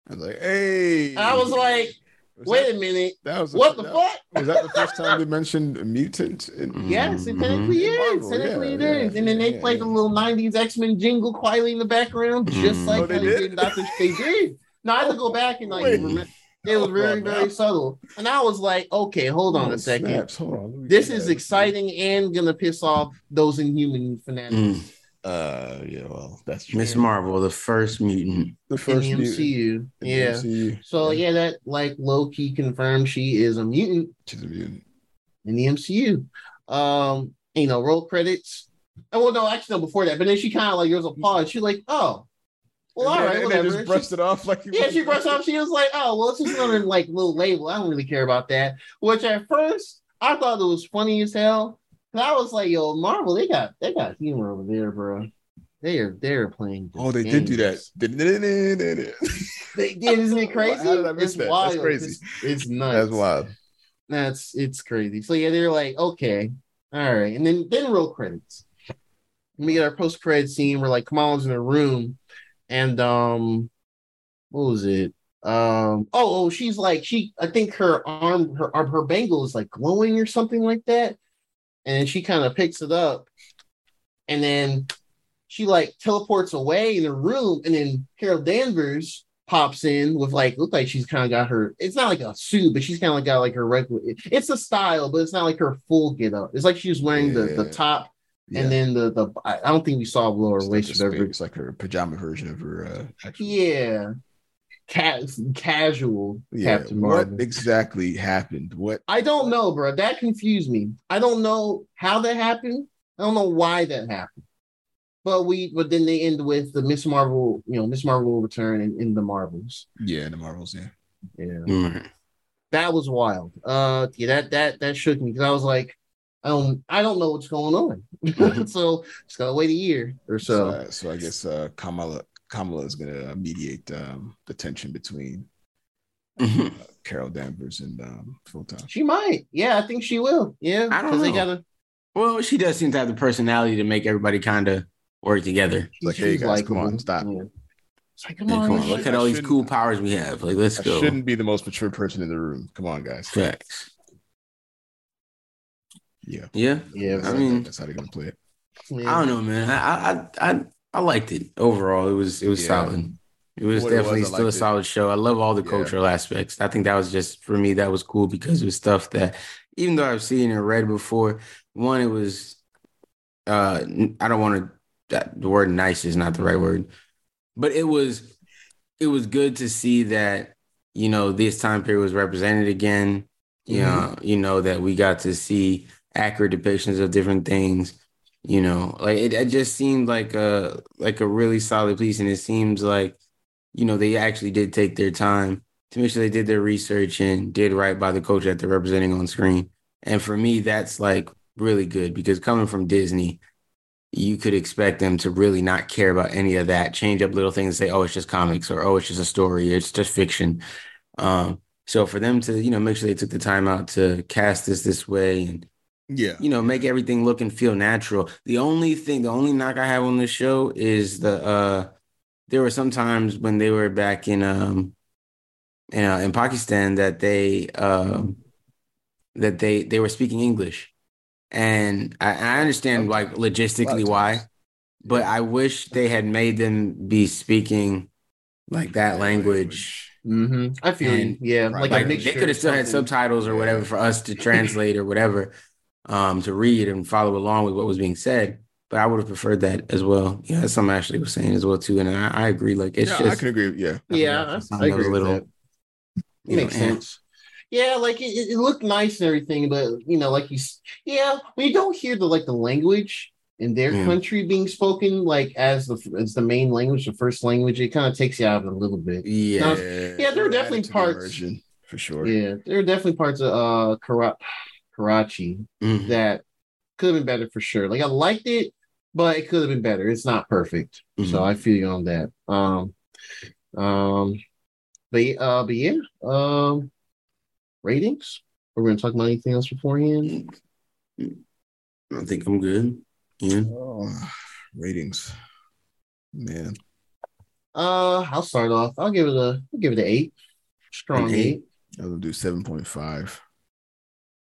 I was like, hey. I was like, Was Wait that, a minute, that was what the that- fuck? Was that the first time they mentioned a mutant? In. Yes, it technically is. Marvel, technically yeah, it yeah, is. And then they yeah, played yeah. the little '90s X-Men jingle quietly in the background, just Mm. like Oh, they they did? did in Doctor They did. No, I had to go back and like Wait. remember. It was very, very subtle. And I was like, okay, hold on Oh, a second. snaps. Hold on. This is that. exciting and gonna piss off those inhuman fanatics Mm. Uh, yeah, well, that's true. Miss Marvel, the first mutant. the in first the mutant MCU. in the Yeah. MCU. So yeah, that like low key confirmed she is a mutant she's a mutant. in the MCU. Um, you know, roll credits. Oh well, no, actually, no, before that. But then she kind of like there was a pause. She's like, oh, well, all right, and whatever. just brushed it off like yeah, she brushed off. She was like, "Oh, well, it's just another like little label. I don't really care about that." Which at first I thought it was funny as hell. And I was like, "Yo, Marvel, they got they got humor over there, bro. They are they're playing." Oh, they did do that. they did. Isn't it crazy? How did I miss it's that? That's crazy. It's, it's nuts. That's wild. That's it's crazy. So yeah, they're like, okay, all right, and then then roll credits. And we get our post credit scene where like Kamala's in a room, and um, what was it? Um, oh, oh, she's like she. I think her arm, her arm, her bangle is like glowing or something like that, and then she kind of picks it up, and then she like teleports away in the room, and then Carol Danvers pops in with like look like she's kind of got her it's not like a suit but she's kind of like got like her regular it's a style but it's not like her full get up it's like she's wearing the the top Yeah. and then the the I I don't think we saw lower It's like, waist a or whatever spa- it's like her pajama version of her uh actual yeah Ca- casual yeah. Captain What exactly happened? What I don't know bro that confused me I don't know how that happened I don't know why that happened but we but then they end with the Miss Marvel you know Miss Marvel will return in, in the Marvels yeah, the Marvels, yeah. yeah Mm. that was wild. Uh, yeah, that that that shook me because I was like, I don't, I don't know what's going on. Mhm. so just gotta wait a year or So, so. uh, so I guess uh Kamala Kamala is gonna mediate um the tension between Mhm. uh, Carol Danvers and um time. She might, yeah, I think she will. Yeah, I don't 'cause They know. gotta. Well, she does seem to have the personality to make everybody kind of work together. Like, hey, guys, come on, stop. Yeah. Like, come Hey, on, come on, man. look at all these cool powers we have. Like, let's I go. shouldn't be the most mature person in the room. Come on, guys. Facts. Yeah. Yeah. Yeah, I mean- that's how they're gonna play it. yeah. I don't know, man. I I I I liked it overall. It was it was Yeah. solid. It was What it was, definitely still a liked it. solid show. I love all the Yeah. cultural aspects. I think that was just for me. That was cool because it was stuff that even though I've seen and read before, one it was uh I don't want to the word nice is not the right word, but it was it was good to see that you know this time period was represented again. You know, you know that we got to see accurate depictions of different things you know like it, it just seemed like a like a really solid piece and it seems like you know they actually did take their time to make sure they did their research and did right by the coach that they're representing on screen and for me that's like really good because coming from Disney, you could expect them to really not care about any of that. Change up little things and say, "Oh, it's just comics," or "Oh, it's just a story," it's just fiction. Um, so for them to, you know, make sure they took the time out to cast this this way and Yeah. you know, make everything look and feel natural. The only thing, the only knock I have on this show is the uh there were some times when they were back in um in, uh, in Pakistan that they um that they they were speaking English. And I, I understand like Sometimes. A lot logistically why, but I wish they had made them be speaking like that language. hmm I feel. And, Yeah, right, like, Like they could have still had subtitles or whatever for us to translate or whatever, um, to read and follow along with what was being said. But I would have preferred that as well. Yeah, that's something Ashley was saying as well too, and I, I agree. Like it's yeah, just I can agree. Yeah. Yeah, I, something I agree a with little, that. you know, Makes eh. sense. Yeah, like it, it looked nice and everything, but you know, like you, yeah, when you don't hear the like the language in their Yeah. country being spoken like as the as the main language, the first language, it kind of takes you out of it a little bit. Yeah, yeah, there are definitely parts- immersion, for sure. Yeah, there are definitely parts of uh Kara- Karachi Mhm. that could have been better for sure. Like I liked it, but it could have been better. It's not perfect, so Mhm. I feel you on that. Um, um, but uh, but yeah, um, ratings. We're gonna talk about anything else beforehand. I think I'm good. Yeah, Oh, ratings. Man. Uh, I'll start off. I'll give it a. I'll give it an eight. Strong An eight. eight? I'll do 7.5.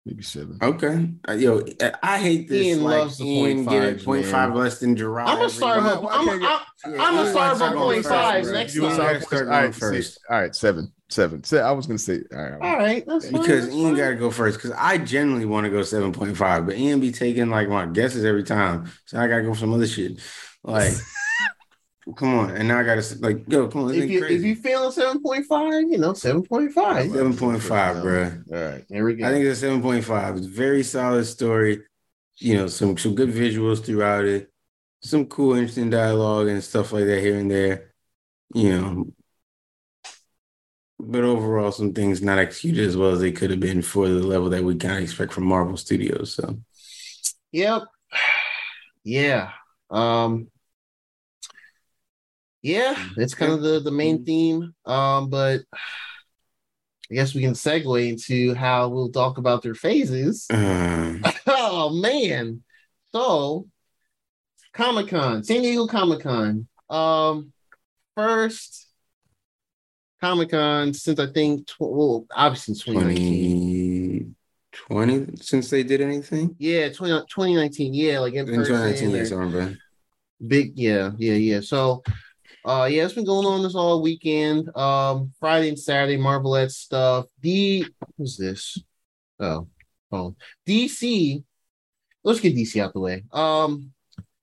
Maybe seven. okay. Uh, yo, I- I hate this. Ian like loves the Ian point give it 0.5 less than Gerard. I'm gonna start. Why- with- why I'm, I'm, Yeah, I'm gonna start gotta with go point first, fives bro. next You Ian time. on start All right, going see- first. all right, seven. Seven. Se- I was gonna say all right. all right. That's fine, Because that's Ian got to go first. Because I generally want to go 7.5, but Ian be taking like my guesses every time. So I got to go for some other shit. Like, come on. And now I got to, like, yo, come on. If you if you feeling seven point five, you know seven point five. 7.5, bro. All right. There we go. I think it's a 7.5. It's a very solid story. You know, some, some good visuals throughout it, some cool, interesting dialogue and stuff like that here and there. You know, but overall, some things not executed as well as they could have been for the level that we kind of expect from Marvel Studios. So, Yep. Yeah. Um yeah, it's kind of the the main theme. Um, but I guess we can segue into how we'll talk about their phases. um, oh man. So Comic Con, San Diego Comic Con. Um first Comic Con since I think tw- well, obviously 2019. 2020 since they did anything? Yeah, 20, 2019. Yeah, like in In person. 2019, or- yes, I remember. Big, yeah, yeah, yeah. So, uh, yeah, it's been going on this all weekend. Um, Friday and Saturday, Marvelette stuff. D, who's this? Oh, phone. DC. Let's get DC out the way. Um,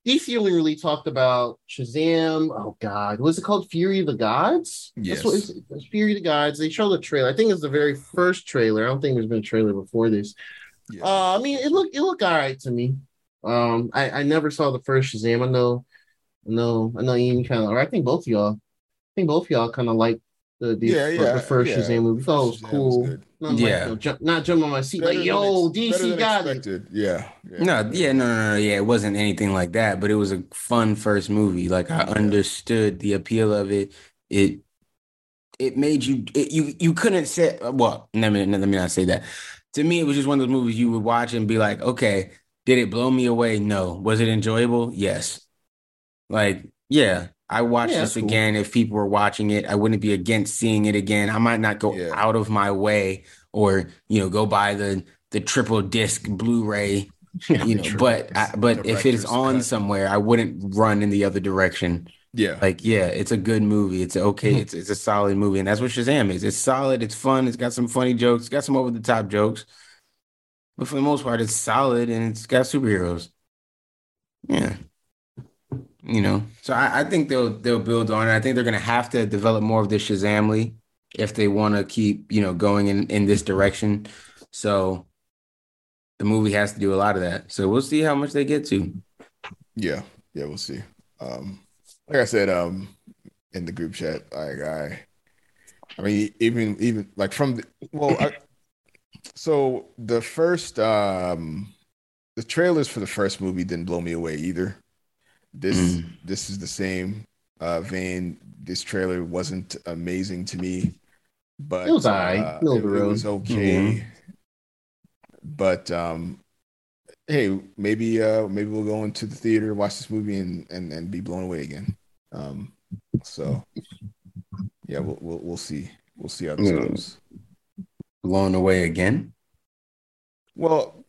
DC only really talked about Shazam. Oh God, what's it called? Fury of the Gods. That's what Yes. it's, it's Fury of the Gods. They showed the trailer. I think it's the very first trailer. I don't think there's been a trailer before this. Yeah. Uh, I mean, it looked it looked all right to me. Um, I, I never saw the first Shazam. I know, I know, I know. Ian kind of, or I think both of y'all, I think both of y'all kind of like the the, Yeah, yeah, the first yeah. Shazam movie. Thought it was Shazam was cool. good. Not Yeah. like, you know, jump, not jump on my seat Better like, yo, ex- DC than got it. Yeah. yeah. No, yeah, no, no, no, yeah, it wasn't anything like that, but it was a fun first movie. Like I Yeah. understood the appeal of it. It it made you it, you you couldn't say well, let me let me not say that. To me, it was just one of those movies you would watch and be like, okay, did it blow me away? No. Was it enjoyable? Yes. Like, yeah, I watched Yeah, this cool. again. If people were watching it, I wouldn't be against seeing it again. I might not go Yeah. out of my way or you know go buy the the triple disc Blu-ray you know True. but I, but if it's on cut. somewhere i wouldn't run in the other direction Yeah. like yeah it's a good movie it's okay mm-hmm. it's it's a solid movie and that's what shazam is it's solid it's fun it's got some funny jokes it's got some over the top jokes but for the most part it's solid and it's got superheroes yeah you know so i, I think they'll they'll build on it i think they're gonna have to develop more of this shazamly if they want to keep you know going in in this direction so the movie has to do a lot of that. So we'll see how much they get to. Yeah, yeah, we'll see. Um, like I said, um, in the group chat, like I, I mean, even even like from the well, I, so the first um the trailers for the first movie didn't blow me away either. This Mm. this is the same uh, vein. This trailer wasn't amazing to me, but It was alright. uh, it, it was okay. But um, hey, maybe uh, maybe we'll go into the theater, watch this movie, and and, and be blown away again. Um, so yeah, we'll we'll, we'll see. We'll see how this Yeah. goes. Blown away again. Well,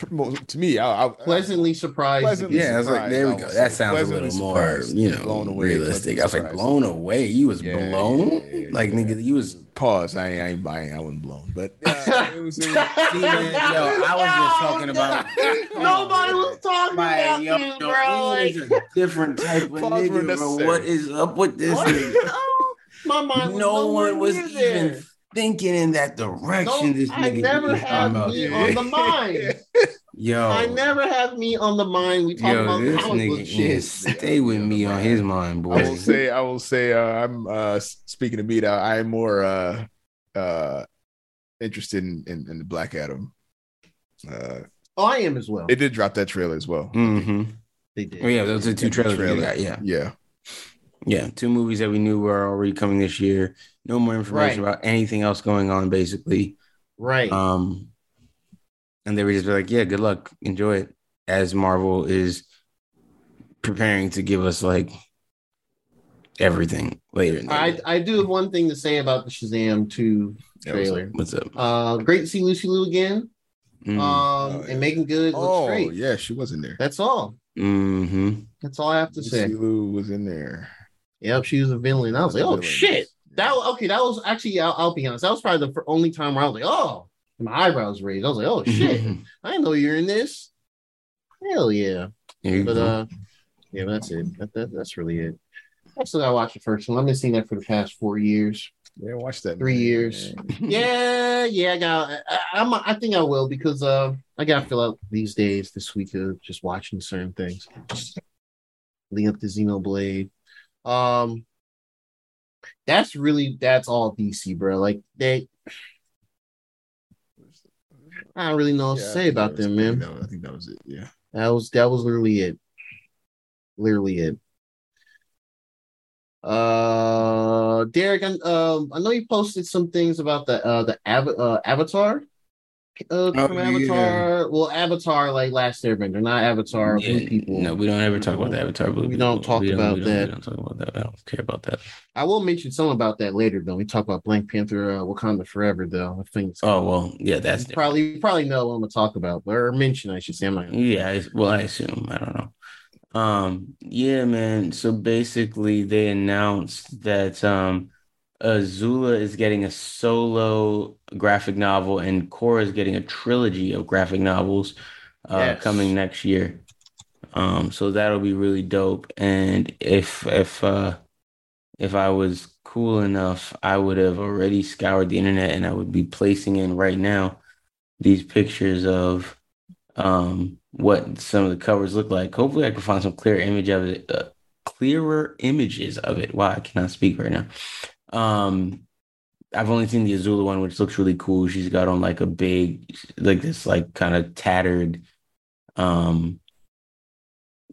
to me, I, I Pleasantly surprised. Pleasantly Yeah, I was like, there we go. That sounds a little more, you know, blown away, realistic. I was like, blown away. You was Yeah, blown. yeah, yeah, yeah, like yeah. nigga, you was. pause. I ain't, I ain't buying. I wasn't blown, but uh, it was. It was See, man, yo, I was just talking about. Nobody was talking My, about yo, you, yo, bro. he is a different type of nigga, bro. What is up with this nigga? My mind No nowhere one was even there. Thinking in that direction. No, this I nigga never was had talking about. me on the mind. Yo, I never have me on the mind. We talk yo, about this nigga shit. stay with me on his mind, I will boy. say. I will say. Uh, I'm uh, speaking to me. I, I'm more uh, uh, interested in, in, in the Black Adam. Uh, Oh, I am as well. they did drop that trailer as well. Mm-hmm. They did. Oh yeah, those are two trailers trailer. got. Yeah, Yeah. Yeah, two movies that we knew were already coming this year. No more information Right. about anything else going on, basically. Right. Um, and they were just like, "Yeah, good luck, enjoy it." As Marvel is preparing to give us like everything later. In the I year. I do have one thing to say about the Shazam 2 That was- trailer. What's up? Uh, great to see Lucy Liu again. Mm. Um, Oh, yeah. and making good looks Oh great. yeah, she was in there. That's all. hmm That's all I have to say. Lucy Liu was in there. Yep, she was a villain. and I was like, oh Villain. shit. That okay. That was actually. I'll, I'll be honest. That was probably the only time where I was like, oh, my eyebrows raised. I was like, oh shit. I know you're in this. Hell yeah. But go. uh, yeah, that's it. That, that, that's really it. I still gotta watch the first one. I've been seeing that for the past four years. Yeah, watch that. Three years. Yeah, yeah. I got. I, I'm. I think I will because uh, I gotta fill out these days this week of just watching certain things. Just leading up to Xenoblade. Um, that's really that's all DC, bro. Like they. I don't really know what Yeah, to say about them, man. I think that was- I think that was it. Yeah. That was that was literally it. Literally it. Uh, Derek, I, um, I know you posted some things about the uh the av- uh, Avatar. Uh, Oh, from yeah. Avatar. Well, Avatar like Last Airbender, not Avatar Yeah, Blue People. No, we don't ever talk about the Avatar. Blue We don't People. talk about we don't, that. We don't talk about that. I don't care about that. I will mention some about that later though. We talk about Black Panther, uh, Wakanda Forever though. I think. Oh well, yeah, that's probably you probably know what I'm gonna talk about, or mention I should say. I'm like, Yeah, I, well, I assume. I don't know. Um, yeah, man. So basically, they announced that um, Azula is getting a solo graphic novel, and Korra is getting a trilogy of graphic novels uh, Yes. coming next year. Um, so that'll be really dope. And if if uh, if I was cool enough, I would have already scoured the internet, and I would be placing in right now these pictures of um what some of the covers look like. Hopefully, I can find some clear image of it, uh, clearer images of it. Wow, I cannot speak right now. Um, I've only seen the Azula one, which looks really cool. She's got on like a big, like this, like kind of tattered, um,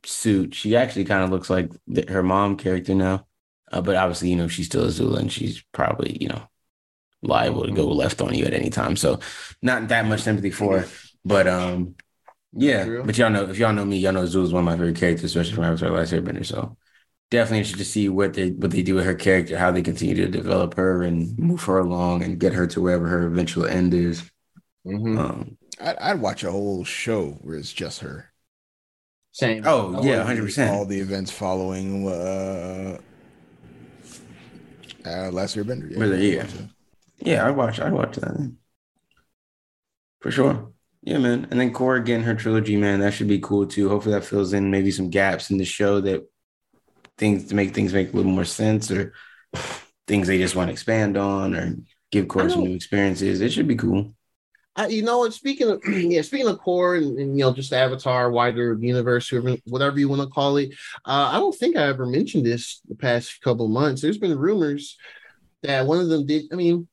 suit. She actually kind of looks like th- her mom character now, uh, but obviously, you know, she's still Azula, and she's probably, you know, liable to go left on you at any time. So, not that much sympathy for her, but um. Yeah, but y'all know if y'all know me, y'all know Zula's one of my favorite characters, especially from Avatar: The Last Airbender. So definitely interested to see what they what they do with her character, how they continue to develop her and move her along and get her to wherever her eventual end is. Mhm. Um, I'd, I'd watch a whole show where it's just her. Same. oh I yeah, hundred percent. All the events following uh, uh Last Airbender. Whether- I'd yeah. Yeah, I watch. I watch that for sure. Yeah, man. And then Korra getting her trilogy, man, that should be cool too. Hopefully, that fills in maybe some gaps in the show that things to make things make a little more sense, or things they just want to expand on, or give Korra some new experiences. It should be cool. I, you know what? Speaking of yeah, speaking of Korra and, and you know just Avatar, wider universe, whatever, whatever you want to call it. Uh, I don't think I ever mentioned this the past couple of months. There's been rumors that one of them did. I mean,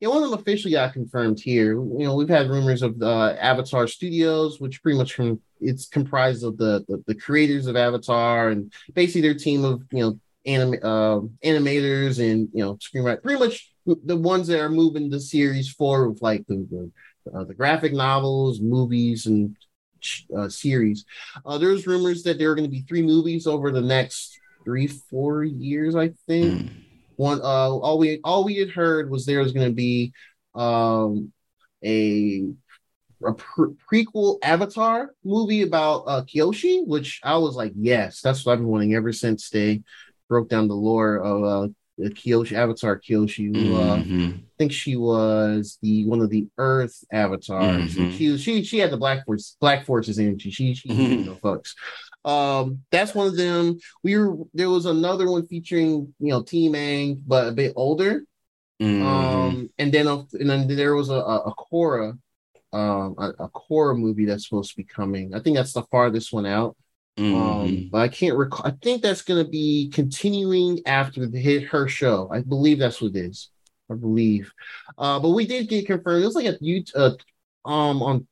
yeah, one of them officially got confirmed here. You know, we've had rumors of uh, Avatar Studios, which pretty much from it's comprised of the, the the creators of Avatar and basically their team of you know anim uh, animators and you know screenwriters, pretty much the ones that are moving the series forward with like the the, uh, the graphic novels, movies, and uh, series. Uh, there's rumors that there are going to be three movies over the next three four years, I think. Mm. One, uh, all we all we had heard was there was going to be um, a a pre- prequel Avatar movie about uh, Kyoshi, which I was like, yes, that's what I've been wanting ever since they broke down the lore of uh, the Kyoshi Avatar Kyoshi. Who, uh, mm-hmm. I think she was the one of the Earth avatars. Mm-hmm. She she she had the Black Force Black Forces energy. She she mm-hmm. no fucks. Um, that's one of them. We were there was another one featuring you know Team Aang, but a bit older. Mm-hmm. Um, and then and then there was a a, a Korra, um, a, a Korra movie that's supposed to be coming. I think that's the farthest one out. Mm-hmm. Um, but I can't recall. I think that's going to be continuing after the hit her show. I believe that's what it is. I believe. Uh, but we did get confirmed. It was like a YouTube, uh, um, on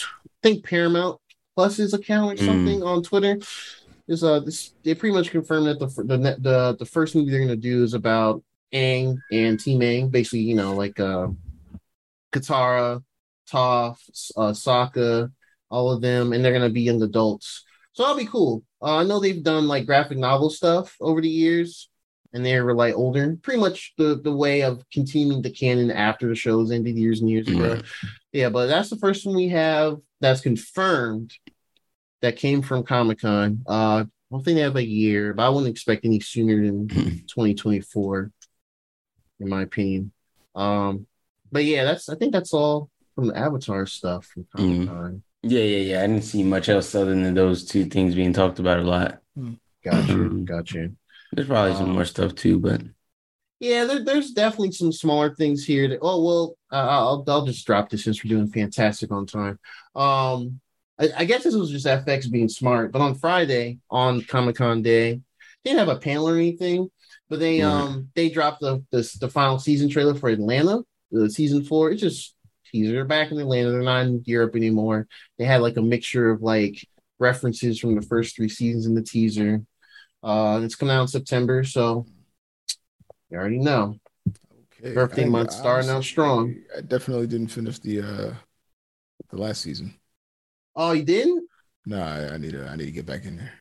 I think Paramount Plus's account or something mm. on Twitter. Is uh, this they pretty much confirmed that the the the the first movie they're going to do is about Aang and Team Aang, basically, you know, like uh, Katara, Toph, uh, Sokka, all of them, and they're going to be young adults. So that'll be cool. Uh, I know they've done like graphic novel stuff over the years, and they were like older, pretty much the the way of continuing the canon after the shows ended years and years ago. Yeah, but that's the first one we have that's confirmed that came from Comic Con. Uh, I don't think they have a year, but I wouldn't expect any sooner than 2024, in my opinion. Um, but yeah, that's I think that's all from the Avatar stuff from Comic Con. Mm-hmm. Yeah, yeah, yeah. I didn't see much else other than those two things being talked about a lot. Gotcha, um, gotcha. There's probably some um, more stuff too, but yeah, there, there's definitely some smaller things here. That, oh well, uh, I'll I'll just drop this since we're doing fantastic on time. Um, I, I guess this was just FX being smart, but on Friday on Comic Con Day, they didn't have a panel or anything, but they mm. um they dropped the, the the final season trailer for Atlanta, the season four. It's just teaser. They're back in Atlanta. They're not in Europe anymore. They had like a mixture of like references from the first three seasons in the teaser. Uh, it's coming out in September, so you already know. Okay. Birthday I, month starting out strong. I definitely didn't finish the uh the last season. Oh, you didn't? No, I, I need to I need to get back in there.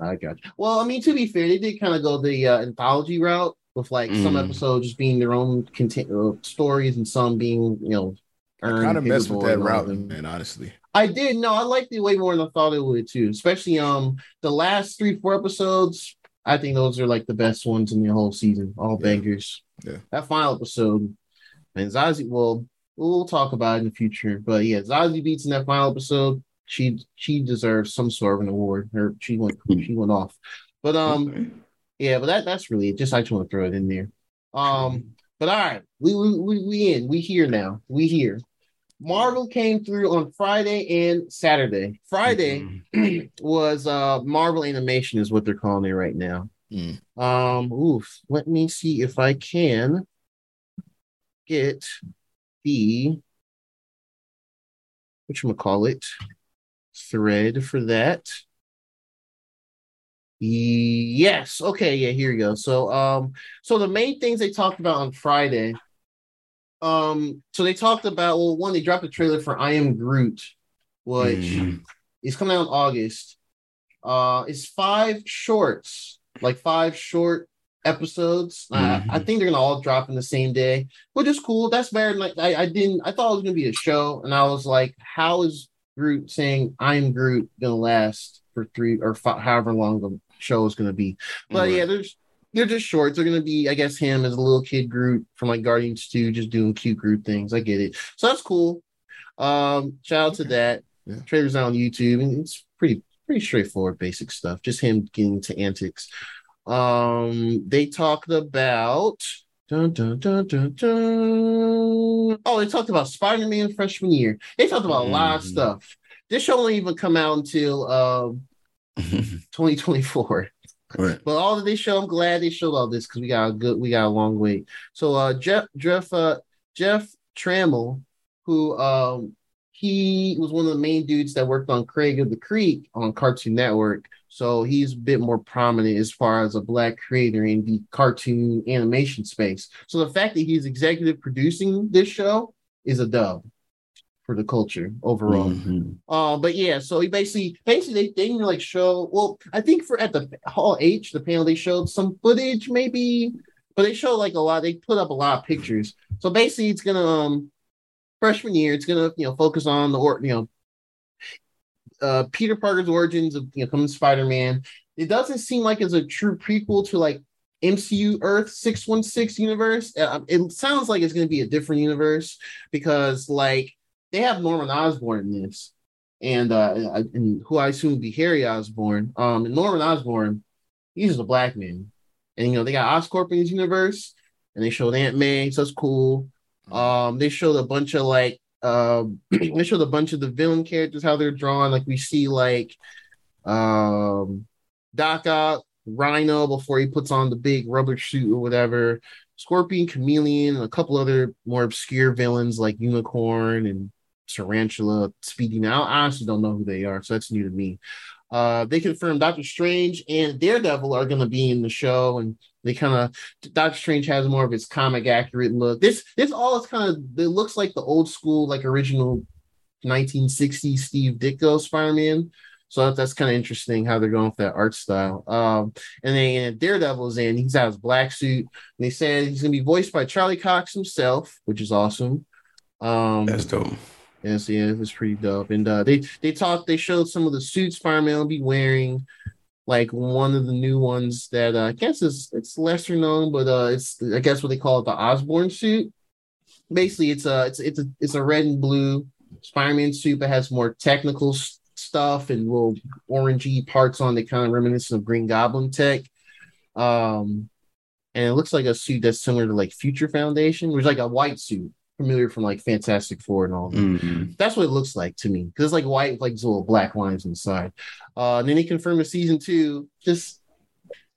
I got you. Well, I mean, to be fair, they did kind of go the uh, anthology route with like mm. some episodes just being their own content uh, stories and some being, you know, I kind of messed with that route, man. Honestly, I did. No, I liked it way more than I thought it would too. Especially um the last three four episodes. I think those are like the best ones in the whole season. All yeah. bangers. Yeah. That final episode, and Zazie. Well, we'll talk about it in the future. But yeah, Zazie Beetz in that final episode. She she deserves some sort of an award. Her she went hmm. she went off. But um, okay. yeah, but that that's really it. Just I just want to throw it in there. Um, but all right, we we we in. We here now. We here. Marvel came through on Friday and Saturday. Friday mm-hmm. was uh Marvel Animation is what they're calling it right now. Mm. Um, oof. Let me see if I can get the which I'm gonna call it thread for that. Yes. Okay. Yeah. Here you go. So, um, so the main things they talked about on Friday um so they talked about well one they dropped a trailer for i am groot which mm. is coming out in august uh it's five shorts like five short episodes mm-hmm. uh, i think they're gonna all drop in the same day which is cool that's better than like I, I didn't i thought it was gonna be a show and i was like how is groot saying i'm groot gonna last for three or five, however long the show is gonna be but right. yeah there's they're just shorts. They're gonna be, I guess, him as a little kid Groot from like Guardians 2, just doing cute Groot things. I get it. So that's cool. Um, shout out to that. Yeah. Trailers on YouTube, and it's pretty pretty straightforward, basic stuff. Just him getting to antics. Um, they talked about Dun, dun, dun, dun, dun. Oh, they talked about Spider Man freshman year. They talked about a lot of mm-hmm. stuff. This show won't even come out until uh, 2024. Right. But all that they show, I'm glad they showed all this because we got a good, we got a long wait. So uh, Jeff, Jeff, uh, Jeff Trammell, who um, he was one of the main dudes that worked on Craig of the Creek on Cartoon Network. So he's a bit more prominent as far as a black creator in the cartoon animation space. So the fact that he's executive producing this show is a dub for the culture overall. Mhm. Uh, but yeah, so he basically basically they, they didn't like show. Well, I think for at the Hall H, the panel they showed some footage, maybe, but they showed like a lot. They put up a lot of pictures. So basically, it's gonna um freshman year. It's gonna you know focus on the or you know uh Peter Parker's origins of you know coming Spider Man. It doesn't seem like it's a true prequel to like MCU Earth 616 universe. Uh, it sounds like it's going to be a different universe because like they have Norman Osborn in this, and uh, and who I assume be Harry Osborn. Um, and Norman Osborn, he's just a black man, and you know they got Oscorp in his universe, and they showed Aunt May, so it's cool. Um, they showed a bunch of like um, they showed a bunch of the villain characters how they're drawn. Like we see like um Doc Ock, Rhino before he puts on the big rubber suit or whatever. Scorpion, Chameleon, and a couple other more obscure villains like Unicorn and Tarantula, Speedy. Now, I honestly don't know who they are, so that's new to me. Uh, they confirmed Doctor Strange and Daredevil are going to be in the show, and they kind of Doctor Strange has more of his comic accurate look. This this all is kind of it looks like the old school, like original 1960s Steve Ditko Spider-Man. So that, that's kind of interesting how they're going with that art style. Um, and then Daredevil's in, he's got his black suit. And they said he's gonna be voiced by Charlie Cox himself, which is awesome. Um That's dope. Yes, yeah, it was pretty dope. And uh, they they talked, they showed some of the suits Spider-Man will be wearing, like one of the new ones that uh, I guess is it's lesser known, but uh, it's I guess what they call it the Osborn suit. Basically, it's a it's it's a it's a red and blue Spider-Man suit that has more technical stuff and little orangey parts on it, kind of reminiscent of Green Goblin tech. Um, and it looks like a suit that's similar to like Future Foundation, which is like a white suit, familiar from like Fantastic Four and all that. Mhm. That's what it looks like to me because it's like white, with, like little black lines inside. Uh, and then they confirmed the season two. Just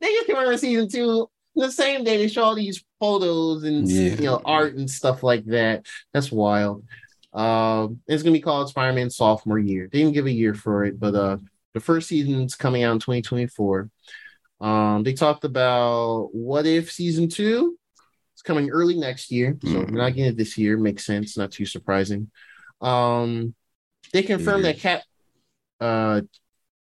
they just confirmed the season two the same day. They show all these photos and Yeah. you know art and stuff like that. That's wild. Um, it's gonna be called Spider-Man sophomore year. They didn't give a year for it, but uh, the first season's coming out in 2024. Um, they talked about what if season two it's coming early next year, so Mhm. we're not getting it this year. Makes sense, not too surprising. Um, they confirmed that Cap, uh,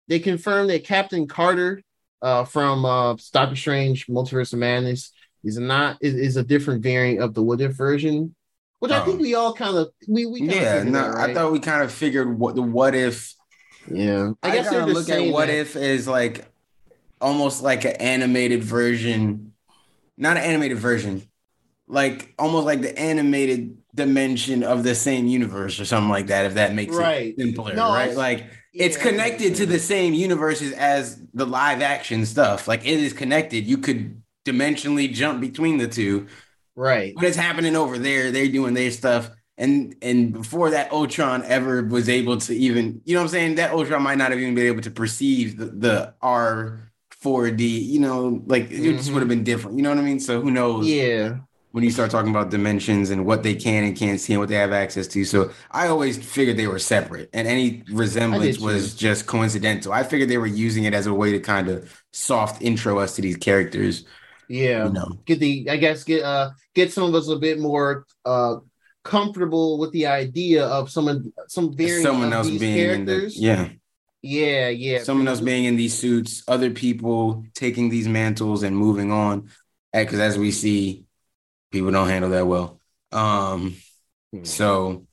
they confirmed that Captain Carter, uh, from uh Doctor Strange Multiverse of Madness is not is, is a different variant of the What If version, which I Oh. think we all kind of we we Yeah, no, that, right? I thought we kind of figured what the what if. yeah. I, I guess they're I look at what that- if is like almost like an animated version, not an animated version, like almost like the animated dimension of the same universe or something like that. If that makes Right. it simpler, No, right? Like it's connected to the same universes as the live action stuff. Like it is connected. You could dimensionally jump between the two. right. But it's happening over there. They're doing their stuff. And and before that Ultron ever was able to even, you know what I'm saying? That Ultron might not have even been able to perceive the, the R4D, you know, like it just Mhm. would have been different. You know what I mean? So who knows Yeah. When you start talking about dimensions and what they can and can't see and what they have access to. So I always figured they were separate and any resemblance was just coincidental. I figured they were using it as a way to kind of soft intro us to these characters. Yeah. You know. Get the I guess get uh get some of us a bit more uh comfortable with the idea of some some variant Someone else being in the characters. yeah. yeah, yeah. someone else being in these suits, other people taking these mantles and moving on. Because as we see, people don't handle that well. Um, Hmm. so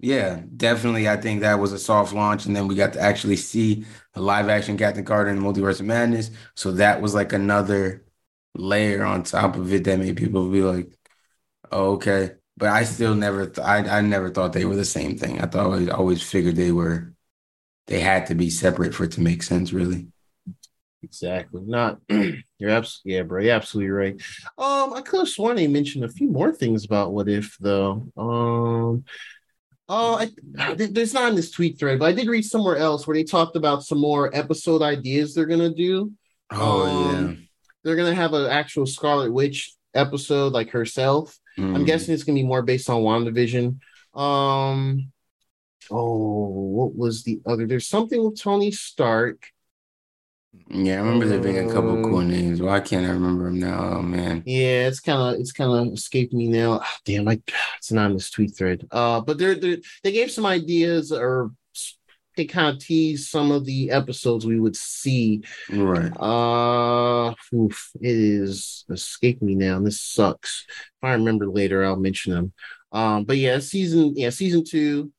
yeah, definitely, I think that was a soft launch, and then we got to actually see a live action Captain Carter in Multiverse of Madness. So that was like another layer on top of it that made people be like, oh, "Okay," but I still never, th- I I never thought they were the same thing. I thought I always figured they were, they had to be separate for it to make sense, really. Exactly. Not you're absolutely yeah, bro. You're absolutely right. Um, I could have sworn they mentioned a few more things about what if though. Um oh I there- there's not in this tweet thread, but I did read somewhere else where they talked about some more episode ideas they're gonna do. Oh Um, They're gonna have an actual Scarlet Witch episode like herself. yeah. I'm Mm. guessing it's gonna be more based on WandaVision. Um oh, what was the other? There's something with Tony Stark. Yeah, I remember there being a couple cool names. Why can't I remember them now? Oh man. Yeah, it's kind of it's kind of escaped me now. Ah, damn, like it's not in this tweet thread. Uh, but they're, they're they gave some ideas or they kind of teased some of the episodes we would see. Right. Uh, oof, it is escaped me now. This sucks. If I remember later, I'll mention them. Um, but yeah, season yeah season two.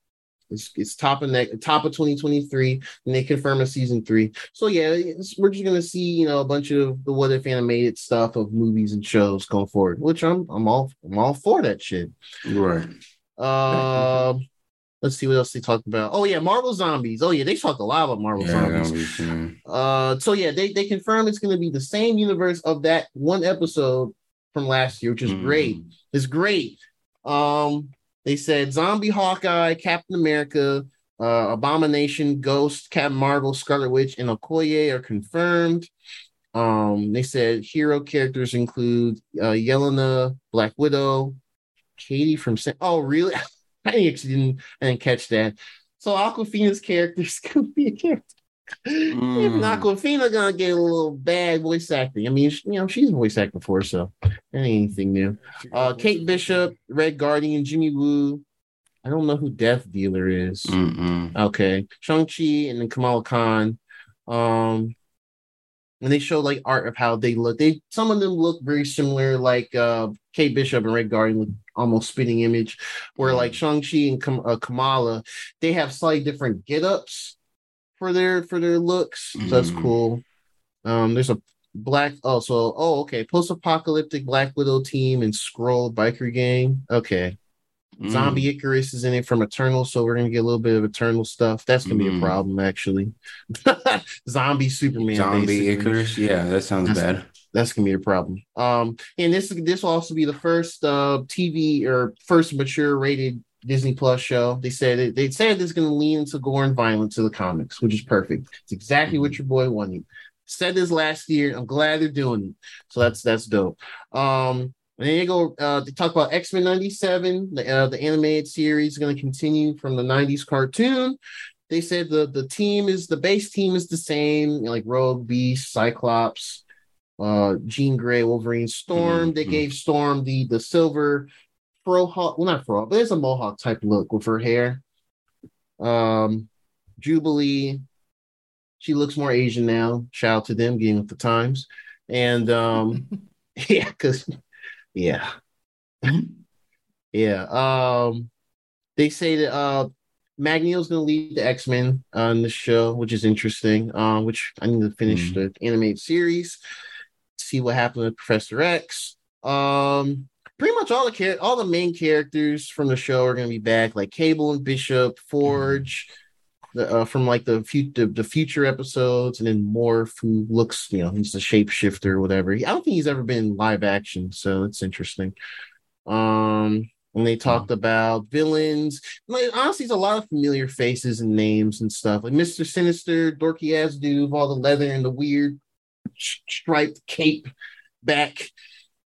It's, it's top of neck top of 2023 and they confirm a season three so yeah it's, we're just gonna see you know a bunch of the what if animated stuff of movies and shows going forward which i'm i'm all i'm all for that shit Right. um let's see what else they talked about oh yeah marvel zombies oh yeah they talked a lot about marvel Yeah, zombies gonna be soon. uh, so yeah, they they confirm it's going to be the same universe of that one episode from last year, which is Mm. great. It's great. Um, they said Zombie Hawkeye, Captain America, uh, Abomination, Ghost, Captain Marvel, Scarlet Witch, and Okoye are confirmed. Um, they said hero characters include uh, Yelena, Black Widow, Katie from. Oh, really? I actually didn't. I didn't catch that. So Awkwafina's character is going to be a character. If Mm. Awkwafina gonna get a little bad voice acting, I mean, you know, she's voice acting before, so that ain't anything new. Uh, Kate Bishop, Red Guardian, Jimmy Woo. I don't know who Death Dealer is. Mm-mm. Okay, Shang Chi and then Kamala Khan. Um, and they show like art of how they look. They some of them look very similar, like uh Kate Bishop and Red Guardian look almost spitting image. Where like Shang Chi and Kam- uh, Kamala, they have slightly different get ups for their for their looks. So that's Mhm. cool. Um, there's a black oh so oh okay post apocalyptic Black Widow team and Skrull biker gang. Okay, Mm. Zombie Ikaris is in it from Eternal, so we're gonna get a little bit of Eternal stuff. That's gonna be a Mm. problem, actually. Zombie Superman, Zombie basically. Ikaris. Yeah, that sounds That's- bad. That's gonna be a problem. Um, and this this will also be the first uh TV or first mature rated Disney Plus show. They said it, they said it's gonna lean into gore and violence to the comics, which is perfect. It's exactly what your boy wanted. Said this last year. I'm glad they're doing it. So that's that's dope. Um, and then they go. Uh, they talk about X Men '97. The uh, the animated series is going to continue from the '90s cartoon. They said the the team is the base team is the same, you know, like Rogue, Beast, Cyclops, uh, Jean Grey, Wolverine, Storm. They Mhm. gave Storm the the silver frohawk. Well, not frohawk, but there's a mohawk type look with her hair. Um, Jubilee. She looks more Asian now. Shout out to them getting with the times. And um, yeah, because yeah. yeah. Um they say that uh Magneto's gonna lead the X-Men on the show, which is interesting. Um, which I need to finish Mhm. the animated series, see what happened with Professor X. Um pretty much all the char- all the main characters from the show are gonna be back, like Cable and Bishop, Forge, the, uh, from like the, fu- the the future episodes, and then Morph, who looks, you know, he's the shapeshifter or whatever. I don't think he's ever been live action, so it's interesting. Um, when they talked about villains, like honestly, it's a lot of familiar faces and names and stuff, like Mister Sinister, dorky ass dude, all the leather and the weird striped cape back.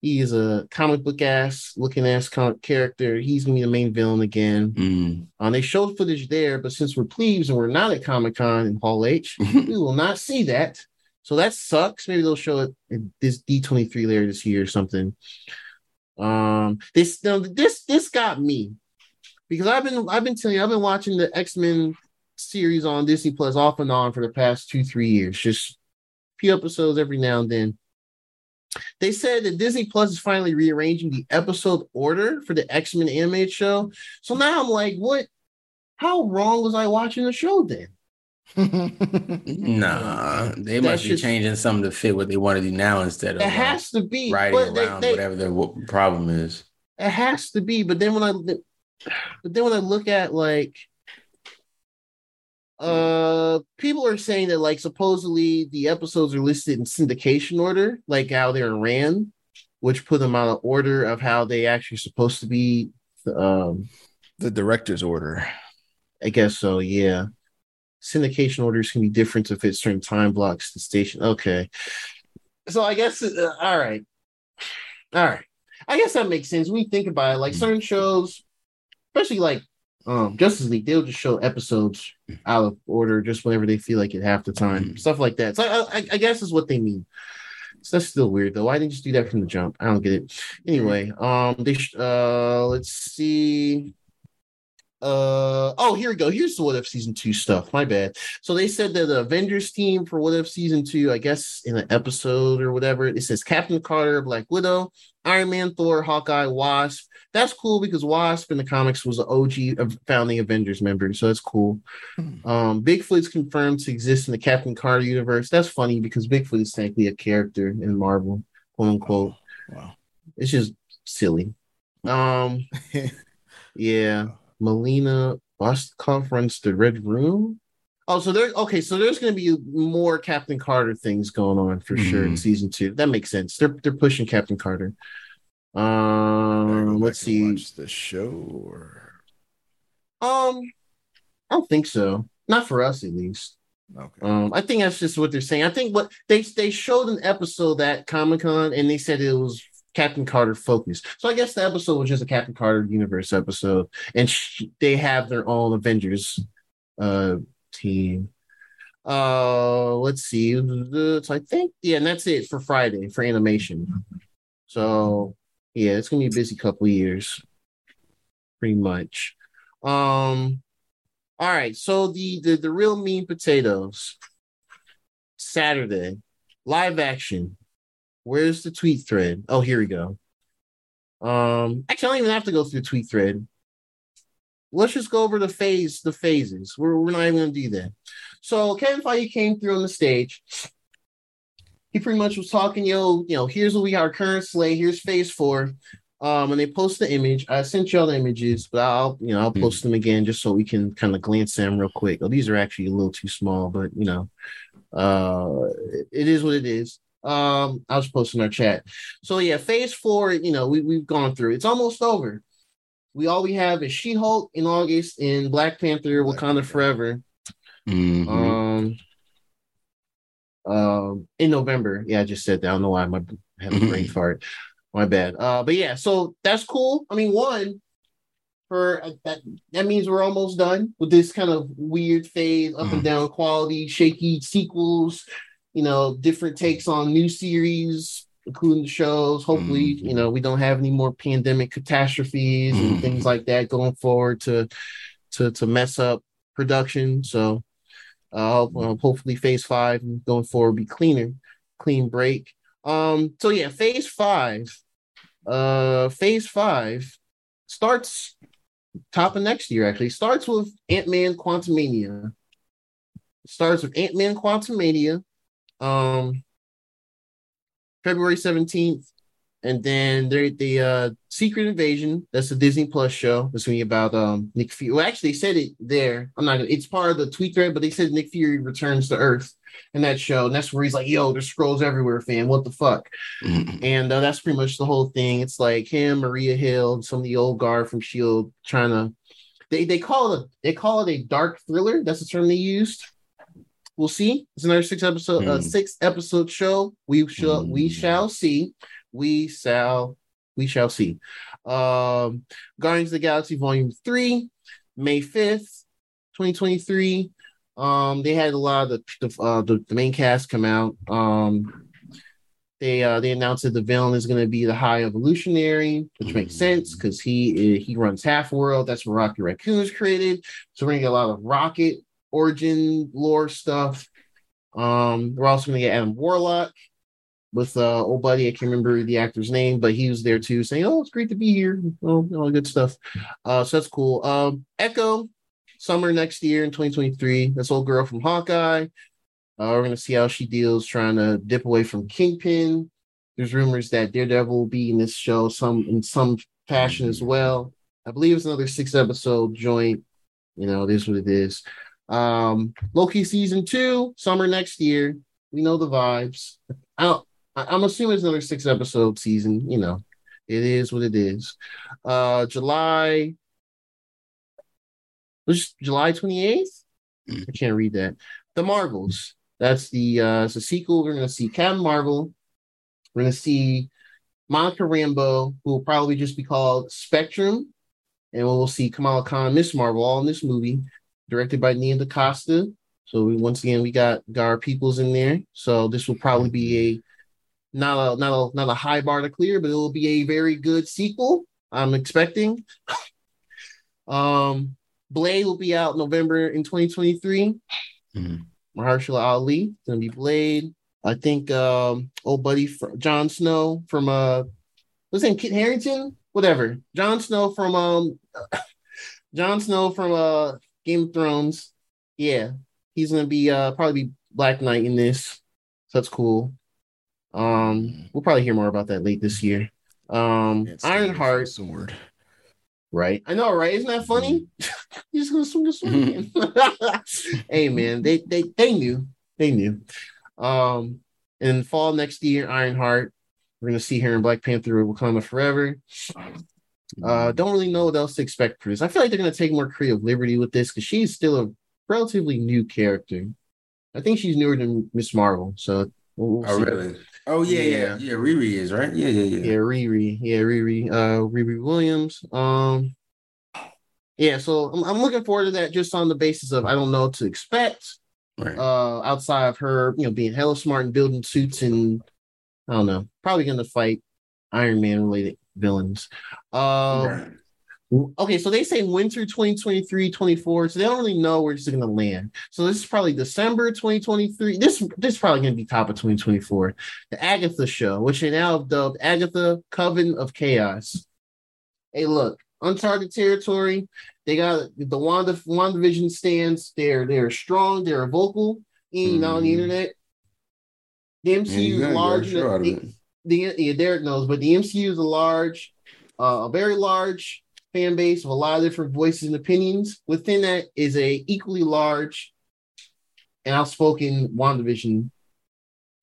He is a comic book ass looking ass comic character. He's gonna be the main villain again. Mm. Uh, they showed footage there, but since we're plebes and we're not at Comic Con in Hall H, we will not see that. So that sucks. Maybe they'll show it this D23 later this year or something. Um, this no, this this got me because I've been I've been telling you I've been watching the X Men series on Disney Plus off and on for the past two three years, just a few episodes every now and then. They said that Disney Plus is finally rearranging the episode order for the X Men animated show. So now I'm like, what? How wrong was I watching the show then? Nah, they That must be changing something to fit what they want to do now instead of It uh, has to be, they, around they, whatever their problem is. it has to be. But then when I, but then when I look at like, uh, people are saying that like supposedly the episodes are listed in syndication order, like how they're ran, which put them out of order of how they actually supposed to be. Um, the director's order. I guess so. Yeah. Syndication orders can be different to fit certain time blocks. The station. Okay. So I guess. Uh, all right. All right. I guess that makes sense when you think about it. Like certain shows, especially like Um, Justice League, they'll just show episodes out of order, just whenever they feel like it half the time, Mhm. stuff like that. So I, I, I guess is what they mean. So that's still weird though. Why didn't you just do that from the jump? I don't get it. Anyway, um, they sh- uh, let's see. Uh oh, here we go. Here's the What If season two stuff. My bad. So they said that the Avengers team for What If season two, I guess in an episode or whatever, it says Captain Carter, Black Widow, Iron Man, Thor, Hawkeye, Wasp. That's cool because Wasp in the comics was an OG of founding Avengers member, so that's cool. Hmm. Um, Bigfoot's confirmed to exist in the Captain Carter universe. That's funny because Bigfoot is technically a character in Marvel, quote unquote. Wow. It's just silly. Um, yeah, Melina Vostokoff runs the Red Room. Oh, so there. Okay, so there's going to be more Captain Carter things going on for sure in Mhm. season two. That makes sense. They're they're pushing Captain Carter. Um, let's see. The show or Um, I don't think so. Not for us, at least. okay. Um, I think that's just what they're saying. I think what they they showed an episode at Comic Con and they said it was Captain Carter focused. So I guess the episode was just a Captain Carter universe episode, and sh- they have their own Avengers uh team. Uh, let's see. So I think yeah, and that's it for Friday for animation. So yeah, it's gonna be a busy couple years, pretty much. Um, all right. So the the the real mean potatoes. Saturday, live action. Where's the tweet thread? Oh, here we go. Um, actually, I don't even have to go through the tweet thread. Let's just go over the phase, the phases. We're, we're not even gonna do that. So Kevin Feige came through on the stage. He pretty much was talking, yo, you know, here's what we our current slate. Here's phase four. Um, and they post the image. I sent y'all the images, but I'll, you know, I'll post them again just so we can kind of glance at them real quick. Oh, these are actually a little too small, but you know, uh, it- it is what it is. Um, I was posting our chat. So yeah, phase four, you know, we we've gone through. It's almost over. We all we have is She-Hulk in August and Black Panther, Black Wakanda Panther. Forever. Mhm. Um, um, in November. Yeah, I just said that. I don't know why my I had a brain fart. My bad. Uh, but yeah, so that's cool. I mean, one for uh, that that means we're almost done with this kind of weird phase, up and Mhm. down quality, shaky sequels. You know, different takes on new series, including the shows. Hopefully, Mhm. you know, we don't have any more pandemic catastrophes and Mhm. things like that going forward to to to mess up production. So uh, well, hopefully phase five going forward will be cleaner, clean break. Um, so yeah, phase five, uh, phase five starts top of next year. Actually, starts with Ant Man Quantumania. Starts with Ant Man Quantumania, um, February seventeenth, and then there the uh Secret Invasion. That's a Disney Plus show. It's gonna be about um Nick Fury. Well, actually, they said it there. I'm not. gonna It's part of the tweet thread, but they said Nick Fury returns to Earth in that show, and that's where he's like, "Yo, there's Skrulls everywhere, fam. What the fuck?" Mhm. And uh, that's pretty much the whole thing. It's like him, Maria Hill, and some of the old guard from Shield trying to. They they call it a, they call it a dark thriller. That's the term they used. We'll see. It's another six episode uh, Hmm. six episode show. We shall we Hmm. shall see. We shall we shall see. Um, Guardians of the Galaxy Volume Three, May fifth, twenty twenty three. Um, they had a lot of the the, uh, the the main cast come out. Um, they uh they announced that the villain is going to be the High Evolutionary, which makes sense because he he runs Half World. That's where Rocket Raccoon was created. So we're gonna get a lot of Rocket origin lore stuff. Um, we're also gonna get Adam Warlock with uh old buddy. I can't remember the actor's name, but he was there too, saying, "Oh, it's great to be here." Oh, all good stuff. Uh, so that's cool. Um, Echo, summer next year in 2023. This old girl from Hawkeye. Uh, we're gonna see how she deals trying to dip away from Kingpin. There's rumors that Daredevil will be in this show some in some fashion as well. I believe it's another six episode joint. You know, it is what it is. Um, Loki season two, summer next year. We know the vibes. I I'm assuming it's another six episode season. You know, it is what it is. Uh, July, was July 28th? I can't read that. The Marvels. That's the uh, it's a sequel. We're gonna see Captain Marvel. We're gonna see Monica Rambeau, who will probably just be called Spectrum. and we'll see Kamala Khan, Miss Marvel, all in this movie, directed by Nia DaCosta. So we once again we got, got our peoples in there. So this will probably be a not a not a not a high bar to clear, but it will be a very good sequel. I'm expecting. um, Blade will be out November in 2023. Mhm. Mahershala Ali gonna be Blade. I think um old buddy Jon Snow from uh what's his name Kit Harington whatever Jon Snow from um Jon Snow from uh Game of Thrones yeah he's gonna be uh probably be Black Knight in this so that's cool um we'll probably hear more about that late this year um Can't Ironheart sword. Right. I know, right? Isn't that funny? He's gonna swing the sword again. hey man, they they they knew. They knew. Um in fall next year, Ironheart. We're gonna see her in Black Panther Wakanda Forever. Uh don't really know what else to expect for this. I feel like they're gonna take more creative liberty with this because she's still a relatively new character. I think she's newer than Miss Marvel, so we'll, Oh, really? Oh, yeah, yeah, Yeah. yeah. Riri is right. Yeah, yeah, yeah. Yeah, Riri. Yeah, Riri. Uh, Riri Williams. Um, yeah. So I'm, I'm looking forward to that just on the basis of I don't know what to expect. Right. Uh, outside of her, you know, being hella smart and building suits and I don't know, probably gonna fight Iron Man related villains. Um, right. okay, so they say winter 2023, 24, so they don't really know where it's gonna land. So this is probably December 2023. This this is probably gonna be top of 2024. The Agatha show, which they now have dubbed Agatha Coven of Chaos. Hey, look, uncharted territory. They got the Wanda WandaVision stands. They're they're strong, they're vocal, you know, on the Mhm. internet. The MCU Yeah, is large. show the- yeah, Derek knows, but the MCU is a large, uh, a very large fan base of a lot of different voices and opinions. Within that is a equally large and outspoken WandaVision.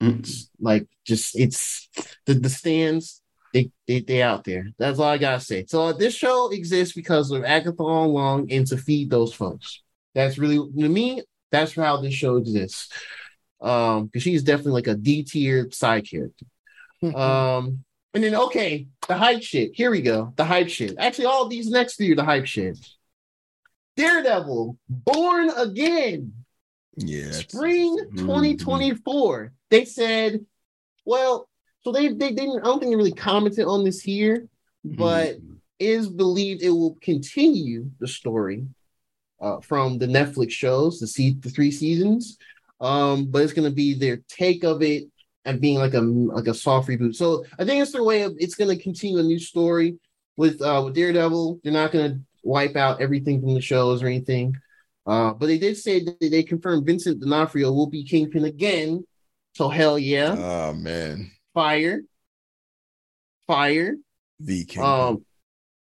Mm. Like just it's the the stands. They, they they out there. That's all I gotta say. So this show exists because of Agatha Long and to feed those folks. That's really to me. That's how this show exists. Um, because she's definitely like a D tier side character. Um, and then okay, the hype shit. Here we go. The hype shit. Actually, all these next three are the hype shit. Daredevil, Born Again, Yeah. Spring Mhm. 2024. They said, well, so they they didn't. I don't think they really commented on this here, but is believed it will continue the story uh, from the Netflix shows, the see the three seasons. Um, but it's gonna be their take of it and being like a like a soft reboot. So I think it's their way of it's gonna continue a new story with uh with Daredevil. They're not gonna wipe out everything from the shows or anything. Uh, but they did say that they confirmed Vincent D'Onofrio will be Kingpin again. So hell yeah, Oh man, fire, fire. the king. Um,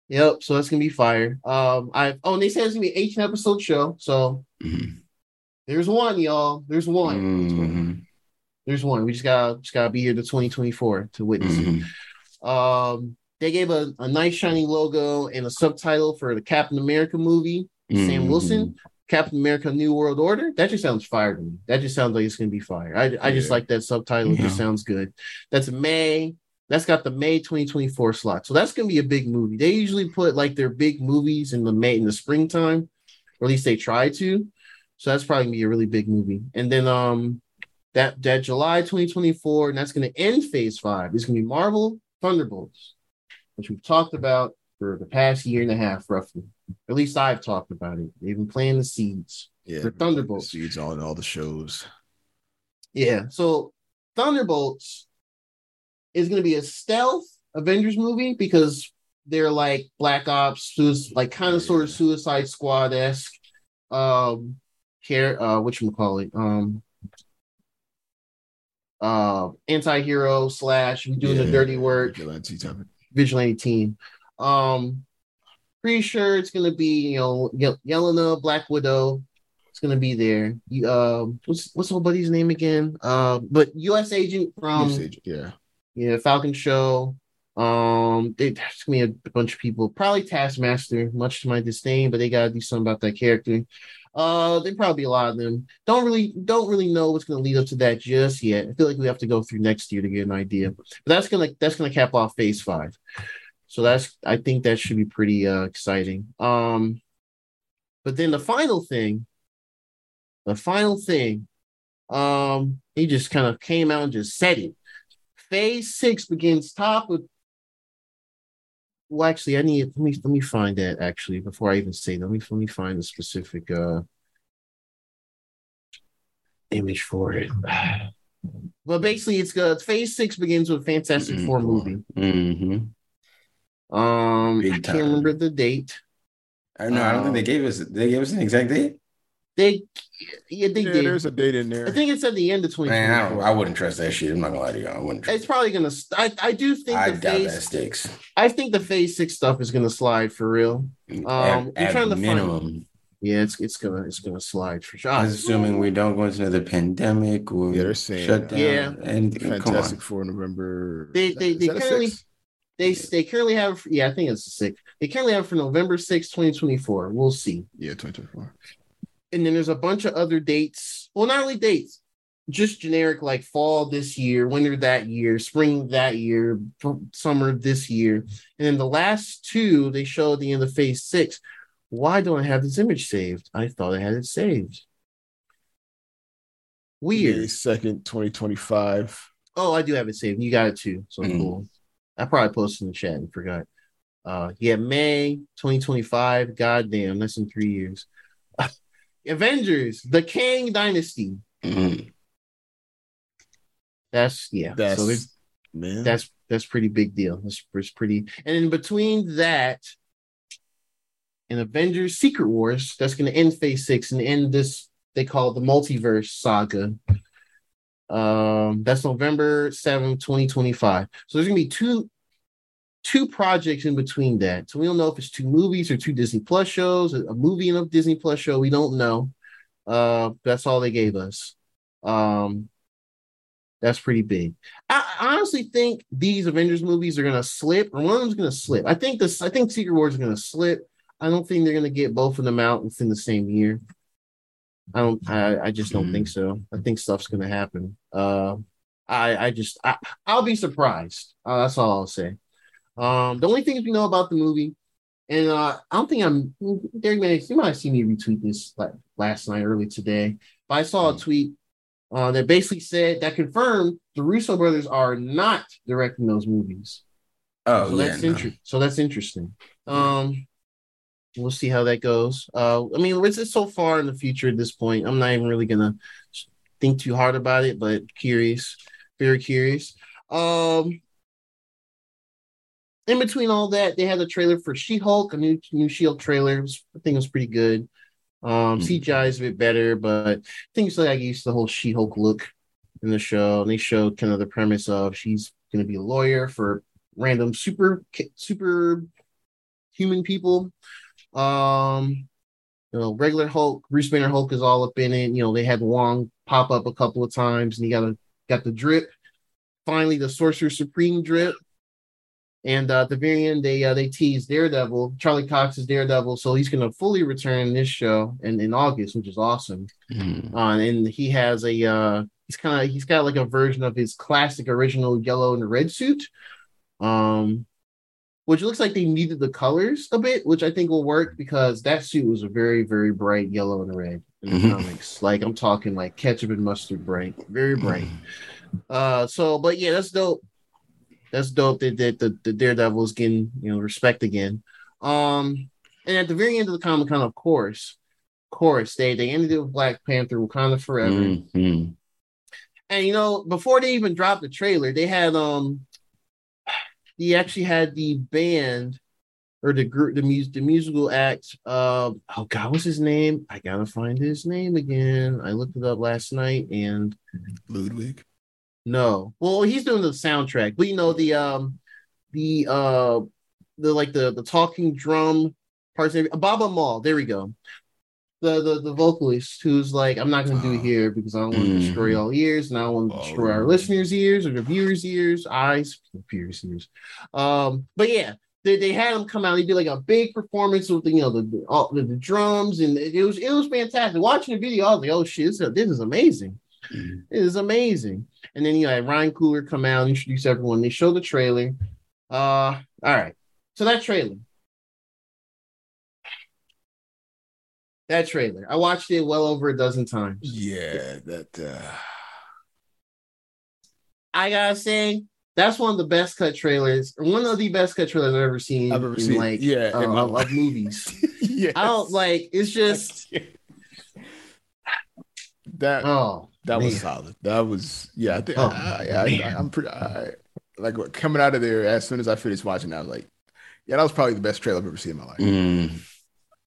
yep. So that's gonna be fire. Um, I oh, and they said it's gonna be an 18 episode show. So Mhm. there's one, y'all. There's one. Mhm. There's one. We just gotta just gotta be here to 2024 to witness Mhm. it. Um, they gave a, a nice shiny logo and a subtitle for the Captain America movie. Sam Mhm. Wilson, Captain America: New World Order. That just sounds fire to me. That just sounds like it's gonna be fire. I I just like that subtitle. It just sounds good. That's May. That's got the May 2024 slot. So that's gonna be a big movie. They usually put like their big movies in the May in the springtime, or at least they try to. So that's probably gonna be a really big movie. And then um that that July 2024, and that's gonna end phase five. It's gonna be Marvel Thunderbolts, which we've talked about for the past year and a half, roughly. At least I've talked about it. They've been planting the seeds. yeah, for Thunderbolts. Seeds on all the shows. Yeah. So Thunderbolts is going to be a stealth Avengers movie because they're like Black Ops, sui- like kind of sort of Suicide Squad esque. Um, care uh, what you call it? Um, uh, anti-hero slash we doing the dirty work Vigilante of- vigilante team. Um, pretty sure it's gonna be you know Ye- Yelena Black Widow. It's gonna be there. You, um, what's what's old buddy's name again? Uh, but U.S. agent from Yes, agent, yeah. yeah Falcon Show. Um, they, there's gonna be a bunch of people. Probably Taskmaster, much to my disdain, but they gotta do something about that character. Uh, there probably a lot of them. Don't really don't really know what's gonna lead up to that just yet. I feel like we have to go through next year to get an idea. But that's gonna that's gonna cap off phase five. So that's I think that should be pretty uh, exciting. Um, but then the final thing, the final thing, um, he just kind of came out and just said it. Phase six begins top with. Well, actually, I need let me let me find that actually before I even say that. Let me let me find the specific uh image for it. Well, basically, it's good. Phase six begins with Fantastic Mm-mm. Four movie. Mm-hmm. Um, Big I can't time. remember the date. I don't know. I don't think they Um, gave us. They gave us an exact date. They, yeah, they Yeah, did. there's a date in there. I think it's at the end of Man, I, I wouldn't trust that shit. I'm not gonna lie to you. I wouldn't. Trust It's probably gonna. st- I I do think I the doubt that phase. sticks. I think the phase six stuff is gonna slide for real. Um, I'm at, trying at to find- minimum, Yeah, it's it's gonna it's gonna slide for sure. that's assuming we don't go into another pandemic or Yeah, they're saying, shut uh, down. Yeah. and Fantastic come for November. They- they- is they currently- They they currently have yeah I think it's the six. They currently have for November 6, 2024. We'll see. Yeah, 2024. And then there's a bunch of other dates. Well, not only dates, just generic like fall this year, winter that year, spring that year, summer this year. And then the last two they show at the end of phase six. Why don't I have this image saved? I thought I had it saved. Weird. May 2nd, 2025. Oh, I do have it saved. You got it too. So Mm. cool. I probably posted in the chat and forgot. Uh yeah, May 2025. Goddamn, that's in three years. Avengers, the Kang Dynasty. Mhm. That's yeah. That's so man. that's that's pretty big deal. That's, that's pretty. And in between that and Avengers Secret Wars, that's going to end Phase Six and end this. They call it the multiverse saga. Um, that's November seventh, twenty twenty five. So there's going to be two two projects in between that. So we don't know if it's two movies or two Disney Plus shows, a movie and a Disney Plus show. We don't know. Uh, that's all they gave us. Um, that's pretty big. I honestly think these Avengers movies are gonna slip, or one of them's gonna slip. I think this. I think Secret Wars is gonna slip. I don't think they're gonna get both of them out within the same year. I don't. I, I just don't think so. I think stuff's gonna happen. Uh, I I just I I'll be surprised. Uh, that's all I'll say. Um, the only things we know about the movie, and uh, I don't think I'm. Derek Manix, you might have seen me retweet this like last night, early today. But I saw a tweet uh, that basically said that confirmed the Russo brothers are not directing those movies. Oh so yeah, that's no. interesting. So that's interesting. Um, we'll see how that goes. Uh, I mean, it's it's so far in the future at this point. I'm not even really gonna think too hard about it, but curious, very curious. Um, in between all that, they had a trailer for She-Hulk, a new new She-Hulk trailer. I think it was pretty good. Um, Mhm. CGI is a bit better, but things like I used to the whole She-Hulk look in the show, and they showed kind of the premise of she's going to be a lawyer for random super super human people. Um, you know, regular Hulk, Bruce Banner Hulk is all up in it. You know, they had Wong pop up a couple of times, and he got a got the drip. Finally, the Sorcerer Supreme drip. And uh, at the very end, they uh, they tease Daredevil, Charlie Cox's Daredevil, so he's going to fully return in this show and in August, which is awesome. Mhm. Uh, and he has a uh, he's kind of he's got like a version of his classic original yellow and red suit, um, which looks like they needed the colors a bit, which I think will work because that suit was a very very bright yellow and red in the Mhm. comics. Like I'm talking like ketchup and mustard bright, very bright. Uh, so but yeah, that's dope. That's dope that, that the, the Daredevil is getting you know respect again. Um, and at the very end of the Comic Con, of course, of course they they ended it with Black Panther, Wakanda Forever. Mhm. And you know, before they even dropped the trailer, they had um he actually had the band or the group the music the musical act of oh god, what's his name? I gotta find his name again. I looked it up last night and Ludwig. No. Well, he's doing the soundtrack, but you know, the um the uh the like the the talking drum parts of Baaba Maal, there we go. The, the the vocalist who's like, I'm not gonna do it here because I don't want to destroy all ears and I don't want to Oh. destroy our listeners' ears or the viewers' ears, eyes, viewers' ears. Um, but yeah, they, they had him come out. He did like a big performance with the, you know the the, all, the, the drums and it, was it was fantastic. Watching the video, I was like, oh shit, this, is- this is amazing. Mhm. It is amazing. And then you had Ryan Coogler come out introduce everyone. They show the trailer. Uh, all right. So that trailer. That trailer. I watched it well over a dozen times. Yeah, that uh I gotta say, that's one of the best cut trailers, or one of the best cut trailers I've ever seen. I've ever in, seen. Like, yeah, uh, in my of, life. movies. yes. I don't like. It's just that oh, that was solid. That was yeah. I think Oh, I, I, I, I'm pretty I, like coming out of there as soon as I finished watching. I was like, yeah, that was probably the best trailer I've ever seen in my life. Mm.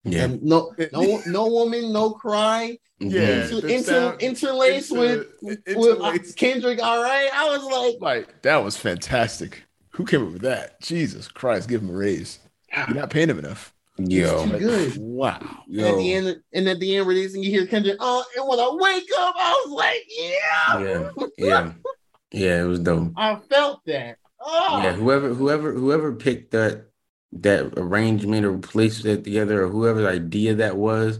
Yeah. and no, no, no woman, no cry. Yeah, Inter, inter, sound- interlaced inter- with, with interlaced. Kendrick. All right, I was like, Like that was fantastic. Who came up with that? Jesus Christ, give him a raise. You're not paying him enough. Yo. It's too good. Wow. And at the end, and at the end, releasing, you hear Kendrick, oh, and when I wake up, I was like, yeah, Yeah. Yeah. Yeah, it was dope. I felt that. Oh, Yeah, whoever whoever whoever picked that that arrangement or placed it together or whoever's idea that was,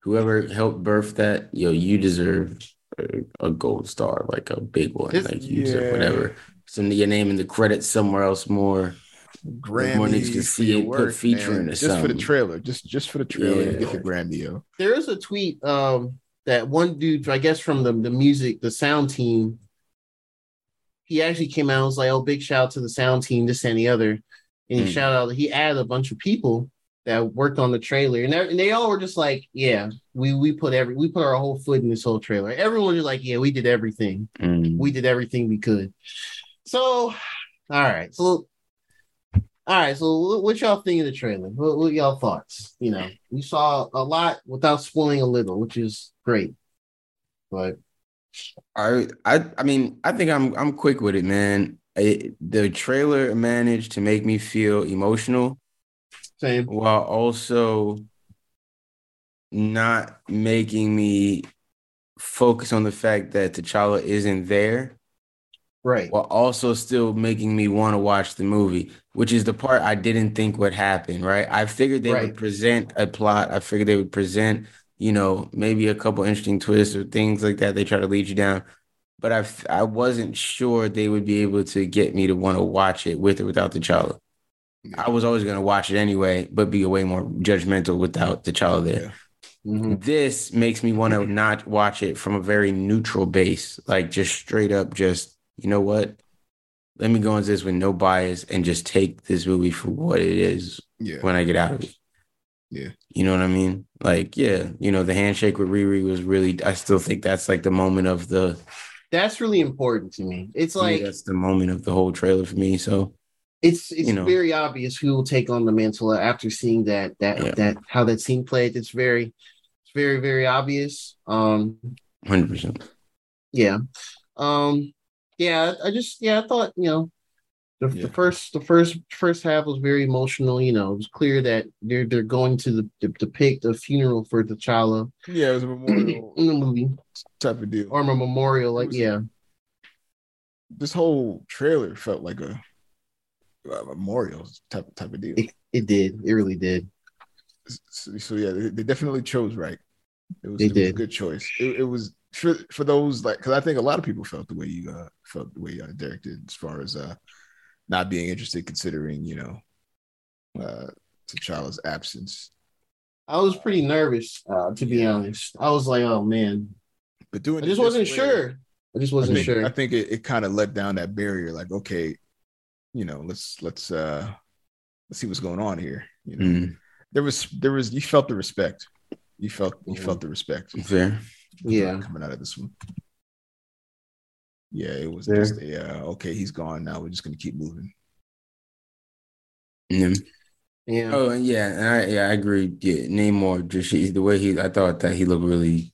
whoever helped birth that, yo, you deserve a, a gold star, like a big one. This- like you deserve whatever. Some your name in the credits somewhere else more. Grammy More niggas for see your it, put work, featuring man. or just for the trailer. Just just for the trailer, you Yeah. get the Grammy. Yo. there is a tweet um that one dude, I guess from the, the music, the sound team, he actually came out and was like, Oh, big shout out to the sound team, this and the other. And he Hmm. shout out, he added a bunch of people that worked on the trailer, and, they- and they all were just like, Yeah, we we put every we put our whole foot in this whole trailer. Everyone was like, Yeah, we did everything. Mm. We did everything we could. So, all right. So all right, so what, y'all think of the trailer? What, what y'all thoughts? You know, we saw a lot without spoiling a little, which is great. But I I I mean, I think I'm I'm quick with it, man. It, the trailer managed to make me feel emotional same. while also not making me focus on the fact that T'Challa isn't there, Right. while also still making me want to watch the movie, which is the part I didn't think would happen, right? I figured they Right. would present a plot. I figured they would present, you know, maybe a couple interesting twists or things like that. They try to lead you down. But I I wasn't sure they would be able to get me to want to watch it with or without T'Challa. I was always going to watch it anyway, but be way more judgmental without the T'Challa there. Yeah. Mhm. This makes me want to not watch it from a very neutral base, like just straight up, just you know what? Let me go into this with no bias and just take this movie for what it is Yeah. when I get out of it. Yeah. You know what I mean? Like, yeah, you know, the handshake with Riri was really, I still think that's like the moment of the, That's really important to me. It's like that's the moment of the whole trailer for me. So, it's it's you know. very obvious who will take on the mantle after seeing that that Yeah. that how that scene played. It's very it's very very obvious. Um 100%. yeah. Um yeah, I just yeah, I thought, you know, the, Yeah. the first the first first half was very emotional, you know. It was clear that they're they're going to the, to depict a funeral for T'Challa Yeah, it was a memorial in the movie. type of deal. Or a memorial, like yeah. This whole trailer felt like a, a memorial type type of deal. It, it did. It really did. So, so yeah, they, they definitely chose right. It was, it was a good choice. It, it was for for those like because I think a lot of people felt the way you uh, felt the way uh, Derek did as far as uh not being interested, considering you know uh T'Challa's absence. I was pretty nervous, uh, to be honest. I was like, oh man. But doing I just wasn't way, sure. I just wasn't think, sure. I think it, it kind of let down that barrier. Like, okay, you know, let's let's uh let's see what's going on here. You know, Mm, there was there was you felt the respect. You felt you Mhm. felt the respect. fair. Yeah. coming out of this one. Yeah, it was Fair. just a uh, okay. He's gone now. We're just gonna keep moving. Yeah. Yeah. Oh yeah, and I yeah I agree. Yeah, Namor just the way he I thought that he looked really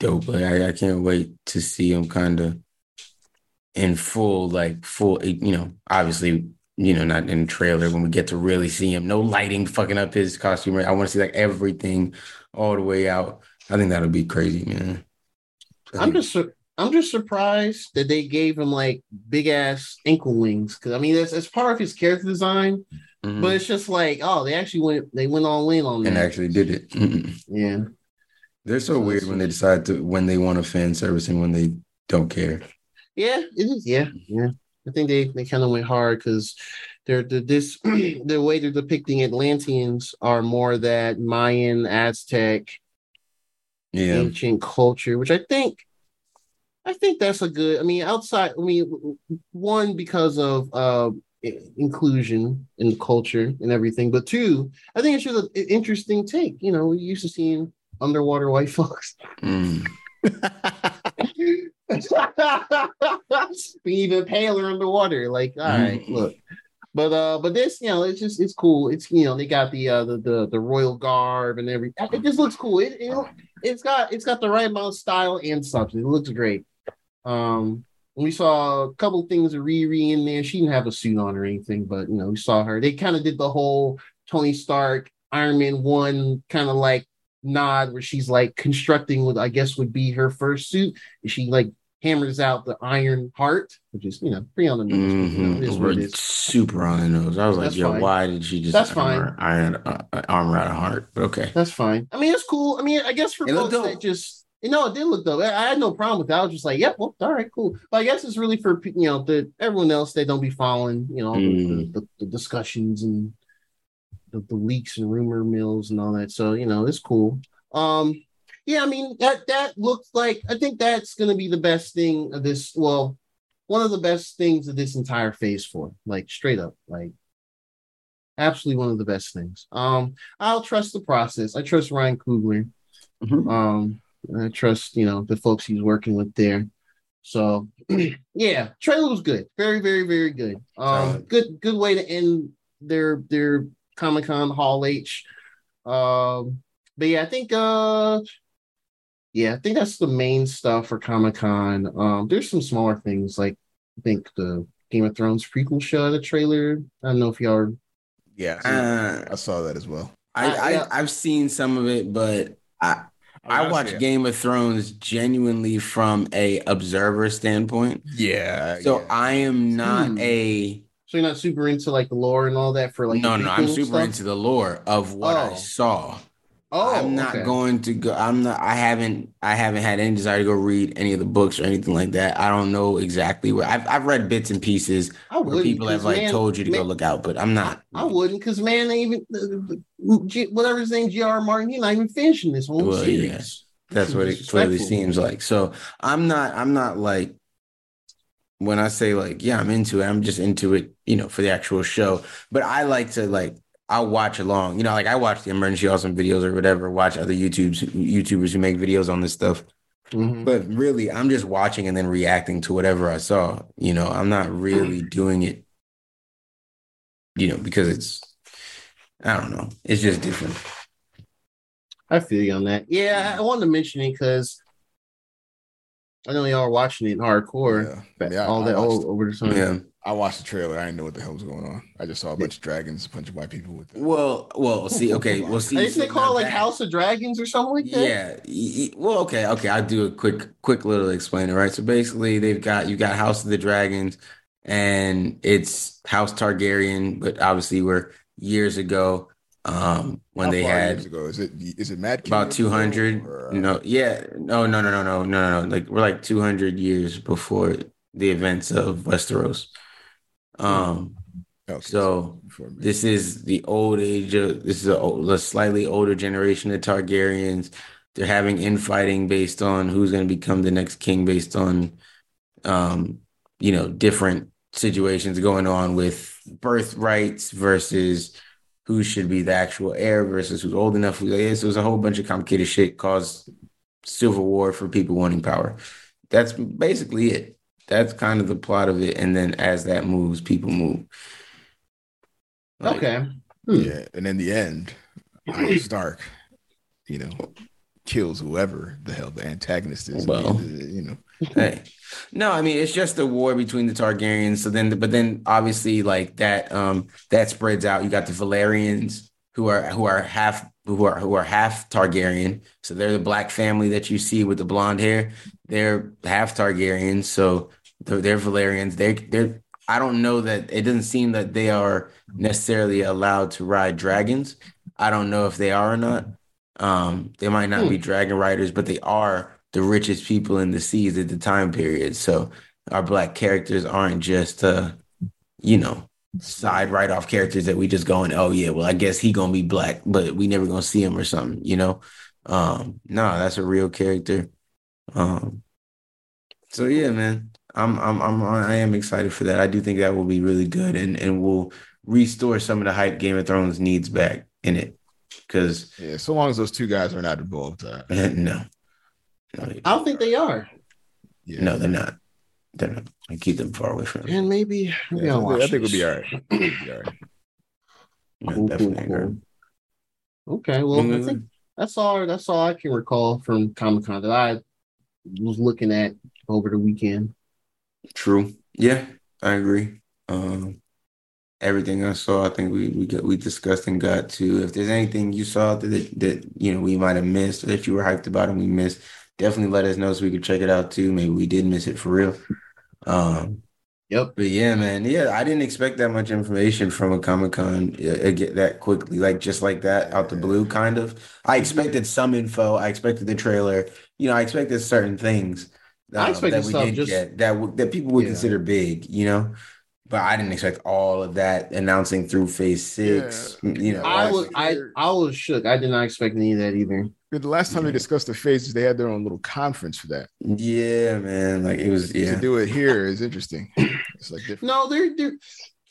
dope. Like I, I can't wait to see him kind of in full like full. You know, obviously you know not in the trailer when we get to really see him. No lighting fucking up his costume. I want to see like everything all the way out. I think that'll be crazy, man. I I'm just I'm just surprised that they gave him like big ass ankle wings because I mean that's it's part of his character design, Mhm. but it's just like oh they actually went they went all in on and actually did it. Mhm. yeah. They're so So weird when they decide to when they want a fan service and when they don't care. Yeah. It is. Yeah. Yeah. I think they they kind of went hard because they're the this the way they're depicting Atlanteans are more that Mayan, Aztec, Yeah. ancient culture, which I think I think that's a good. I mean, outside. I mean, one because of uh inclusion in the culture and everything, but two, I think it's just an interesting take. You know, we used to seeing underwater white folks. Mm. be even paler underwater. Like, all right, Mhm. look. But uh, but this, you know, it's just it's cool. It's you know, they got the uh the the, the royal garb and everything. It just looks cool. It, it it's got it's got the right amount of style and substance. It looks great. Um we saw a couple things of Riri in there. She didn't have a suit on or anything, but you know, we saw her. They kind of did the whole Tony Stark Iron Man one kind of like nod where she's like constructing what I guess would be her first suit. She like hammers out the iron heart, which is you know pretty on the nose. but, you know, it is. We're. Super on the nose. I was like, That's yo, fine. why did she just That's armor, iron, uh, armor out of heart? But okay. That's fine. I mean, it's cool. I mean, I guess for It folks that just you know, it did look dope. I, I had no problem with that. I was just like, yep, well, all right, cool. But I guess it's really for you know the everyone else. They don't be following you know the, Mm. the, the discussions and the, the leaks and rumor mills and all that. So you know, it's cool. Um, yeah, I mean that that looks like I think that's gonna be the best thing of this. Well, one of the best things of this entire phase four, like straight up, like absolutely one of the best things. Um, I'll trust the process. I trust Ryan Coogler. Mhm. Um, I trust you know the folks he's working with there. So yeah, trailer was good. Very, very, very good. Um, good, good way to end their their Comic Con Hall H. Um, but yeah, I think uh yeah, I think that's the main stuff for Comic Con. Um, there's some smaller things like I think the Game of Thrones prequel show the trailer. I don't know if y'all are Yeah, I, Uh, I saw that as well. I, yeah. I I've seen some of it, but I I Oh, watch. Game of Thrones genuinely from a observer standpoint. Yeah, So yeah. I am not Hmm. a so you're not super into like the lore and all that for like no the no. I'm super stuff? into the lore of what I Oh. saw. Oh, I'm not okay. going to go. I'm not. I haven't. I haven't had any desire to go read any of the books or anything like that. I don't know exactly where. I've I've read bits and pieces I where people have like man, told you to go look out, but I'm not. I wouldn't, because man, they even whatever his name, G.R. Martin, he's not even finishing this whole Well, yeah. series. That's what it clearly seems like. So I'm not. I'm not like when I say like yeah, I'm into it. I'm just into it, you know, for the actual show. But I like to like. I'll watch along, you know, like I watch the emergency awesome videos or whatever. Watch other YouTubes, YouTubers who make videos on this stuff. Mhm. But really, I'm just watching and then reacting to whatever I saw. You know, I'm not really doing it, you know, because it's, I don't know, it's just different. I feel you on that. Yeah, I wanted to mention it because I know y'all are watching it hardcore. Yeah. but Yeah, all I that all over the time. Yeah. I watched the trailer. I didn't know what the hell was going on. I just saw a bunch of dragons, a bunch of white people with. Them. Well, well, see, okay, well, see, didn't they call it like that. House of Dragons or something like that? Yeah. Well, okay, okay. I'll do a quick, quick little explainer, right? So basically, they've got you got House of the Dragons, and it's House Targaryen, but obviously we're years ago um when How they had years ago? is it is it mad King about 200 or, uh... no yeah no no no no no no no like we're like 200 years before the events of westeros um, okay, so this is the old age of this is a, a slightly older generation of Targaryens. They're having infighting based on who's going to become the next king, based on, um, you know, different situations going on with birthrights versus who should be the actual heir versus who's old enough. So it was a whole bunch of complicated shit caused civil war for people wanting power. That's basically it. That's kind of the plot of it. And then as that moves, people move. Like, Okay. Hmm. Yeah, and in the end, Arya Stark, you know, kills whoever the hell the antagonist is. Well. you know, hey. No, I mean it's just a war between the Targaryens. So then, but then obviously like that, um, that spreads out. You got the Velaryons who are who are half who are who are half Targaryen. So they're the black family that you see with the blonde hair. They're half Targaryens. So they're, they're Velaryons. They they're. I don't know that it doesn't seem that they are necessarily allowed to ride dragons. I don't know if they are or not. Um, they might not Hmm. be dragon riders, but they are the richest people in the seas at the time period. So our black characters aren't just uh, you know, side write off characters that we just going, oh yeah, well I guess he gonna be black, but we never gonna see him or something, you know. Um, no, that's a real character. Um, so yeah, man, I'm I'm I'm I am excited for that. I do think that will be really good and and will restore some of the hype Game of Thrones needs back in it. Because yeah, so long as those two guys are not involved, uh, no. no, I don't think they are. Yeah. No, they're not. They're not. I keep them far away from. And maybe, maybe yeah, I'll watch I think this. we'll be all right. We'll be all right. No, Cool, definitely cool, agree. cool. Okay, well, I Mhm. think that's all. That's all I can recall from Comic Con that I was looking at over the weekend. True. Yeah, I agree. Um, everything I saw, I think we we got we discussed and got to. If there's anything you saw that that you know we might have missed, or that you were hyped about and we missed, definitely let us know so we could check it out too. Maybe we did miss it for real. Um, Yep. but yeah, man, yeah, I didn't expect that much information from a Comic Con uh, get that quickly, like just like that out the blue, kind of. I expected some info. I expected the trailer. You know, I expected certain things. I um, expected that we stuff did just- get that w- that people would Yeah. consider big. You know, but I didn't expect all of that announcing through Phase Six. You know, I I was see I I was shook. I did not expect any of that either. The last time they discussed the phases, they had their own little conference for that. yeah, man, like it was. Yeah, To do it here is interesting. It's like different. No, they're they're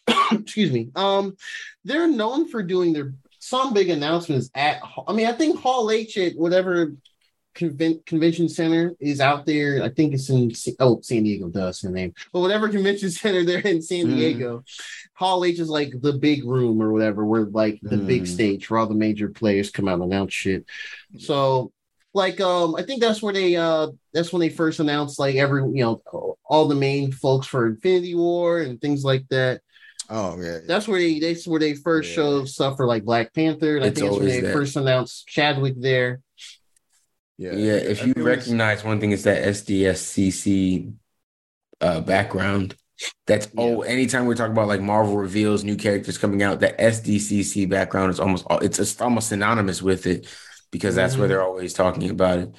excuse me. Um, they're known for doing their some big announcements at. I mean, I think Hall H at whatever conven- convention center is out there. I think it's in oh San Diego. Does the name, but whatever convention center they're in San Mhm. Diego. Hall H is like the big room or whatever, where like the big Mhm. stage where all the major players come out and announce shit. So like um I think that's where they uh that's when they first announced like every you know all the main folks for Infinity War and things like that. Oh yeah. That's where they that's where they first Yeah. showed stuff for like Black Panther. And I think that's when they that. first announced Chadwick there. Yeah. yeah. If you recognize one thing, it's that SDSCC uh, background. That's oh, anytime we're talking about like Marvel reveals new characters coming out, the SDCC background is almost it's just almost synonymous with it because that's where Mhm. they're always talking about it.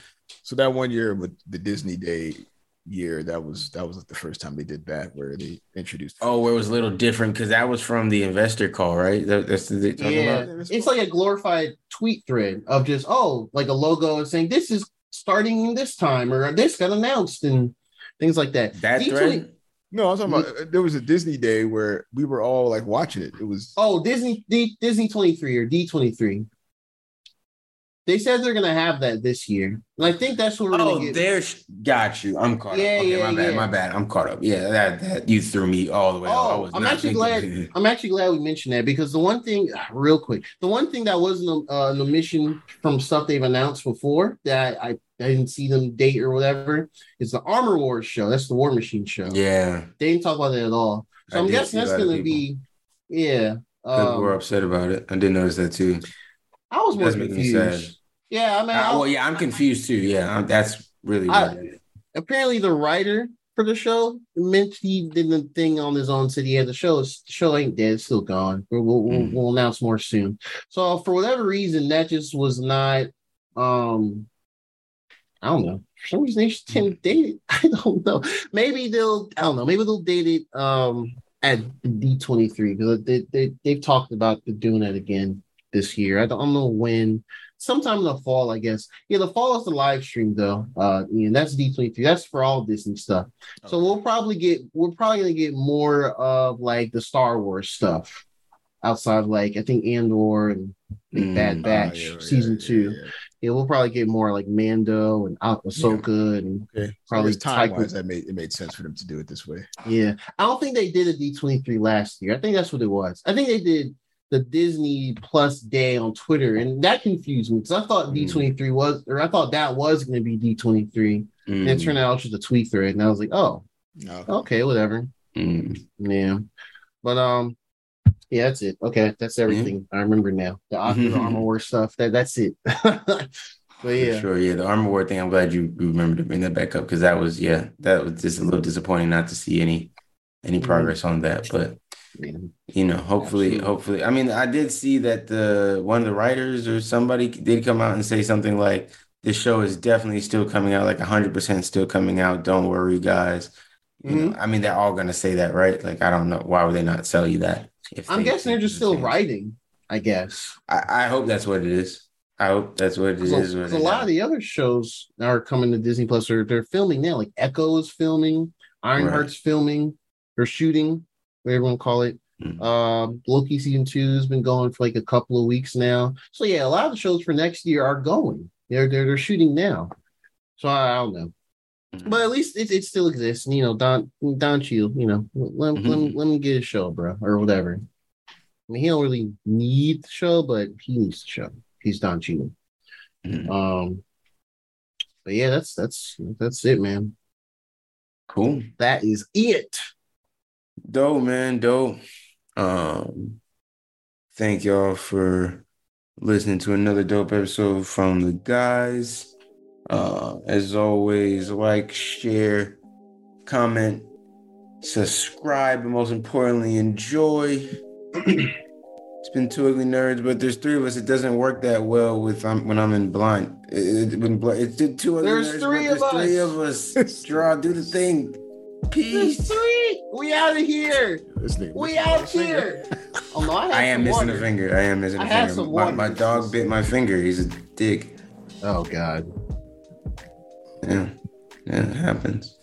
So that one year with the Disney Day year, that was that was the first time they did that, where they introduced. Oh, where it was a little different because that was from the investor call, right? That, that's what Yeah, about. it's like a glorified tweet thread of just oh, like a logo and saying this is starting this time or this got announced and things like that. That D20 thread. No, I'm talking about there was a Disney Day where we were all like watching it. It was Oh, Disney D, Disney 23 or D23. They said they're gonna have that this year. And I think that's what we're Oh, get. there's got you. I'm caught Yeah, up. Okay, yeah, my bad. yeah. My bad. I'm caught up. Yeah, that that you threw me all the way. I Oh, was I'm actually thinking- glad. I'm actually glad we mentioned that because the one thing, real quick, the one thing that wasn't uh, an omission from stuff they've announced before that I, I didn't see them date or whatever is the Armor Wars show. That's the War Machine show. Yeah, They didn't talk about that at all. So I I'm guessing that's gonna people. be, yeah. People were Um, upset about it. I did notice that too. I was more That's making me sad. confused. Yeah, I mean, Uh, I- well, yeah, I'm confused too. Yeah, I'm, that's really I- it is. apparently the writer for the show meant he did the thing on his own said he had the show the show ain't dead it's still gone we'll, we'll, Mm. we'll announce more soon so for whatever reason that just was not um i don't know for some reason they just didn't date it i don't know maybe they'll i don't know maybe they'll date it um at d23 because they, they, they've talked about doing that again this year i don't, I don't know when sometime in the fall, I guess. Yeah, the fall is the live stream though. Uh, and that's D twenty three. That's for all Disney stuff. So we'll probably get we're probably gonna get more of like the Star Wars stuff outside, like I think Andor and Big Mm. Bad Ah, Batch yeah, yeah, season yeah, two. yeah. Yeah, we'll probably get more like Mando and Ah- Ahsoka and Okay, Probably probably time wise that made it made sense for them to do it this way. yeah. I don't think they did a D twenty three last year. I think that's what it was. I think they did the Disney Plus Day on Twitter, and that confused me because I thought Mm. D twenty three was, or I thought that was going to be D twenty three. And it Mm, turned out it was just a tweet thread, and I was like, oh, No, okay, whatever. mm. Yeah, but um, yeah, that's it. Okay, that's everything. I remember now. The, the armor war stuff. That that's it. but For yeah, sure. Yeah, the armor war thing. I'm glad you remembered to bring that back up because that was yeah, that was just a little disappointing not to see any any Mhm. progress on that. But. You know, hopefully, Absolutely. hopefully. I mean, I did see that the one of the writers or somebody did come out and say something like, "This show is definitely still coming out, like 100% still coming out. Don't worry, guys." You know, mm-hmm. I mean, they're all gonna say that, right? Like, I don't know why would they not sell you that? I'm guessing they're just still writing. I guess I, I hope that's what it is. I hope that's what it is. because a, what 'cause a lot is. of the other shows are coming to Disney Plus. Or they're filming now. Like Echo is filming, Ironheart's filming, they're shooting, whatever you want to call it. Mhm. Um, Loki season two has been going for like a couple of weeks now. So yeah, a lot of the shows for next year are going. They're they're, they're shooting now. So I, I don't know. Mhm. But at least it, it still exists. You know, Don Don Cheadle, you know, let, let, Mhm. him, let him get a show, bro, or whatever. I mean, he don't really need the show, but he needs the show. He's Don Cheadle. Mhm. Um, but yeah, that's that's that's it, man. Cool. That is it. Dope, man. Dope. Um, thank y'all for listening to another dope episode from the guys. Uh, as always, like, share, comment, subscribe, and most importantly, enjoy. it's been two ugly nerds, but there's three of us. It doesn't work that well with um, when I'm in blind. It, it, when it's two ugly There's nerds, three of there's three us. of us. Draw, do the thing. There's Peace. three. We out of here. We out here. Oh no, I, I am missing water. a finger. I am missing a I had finger. some My, my dog bit my finger. He's a dick. Oh god. Yeah, yeah, it happens.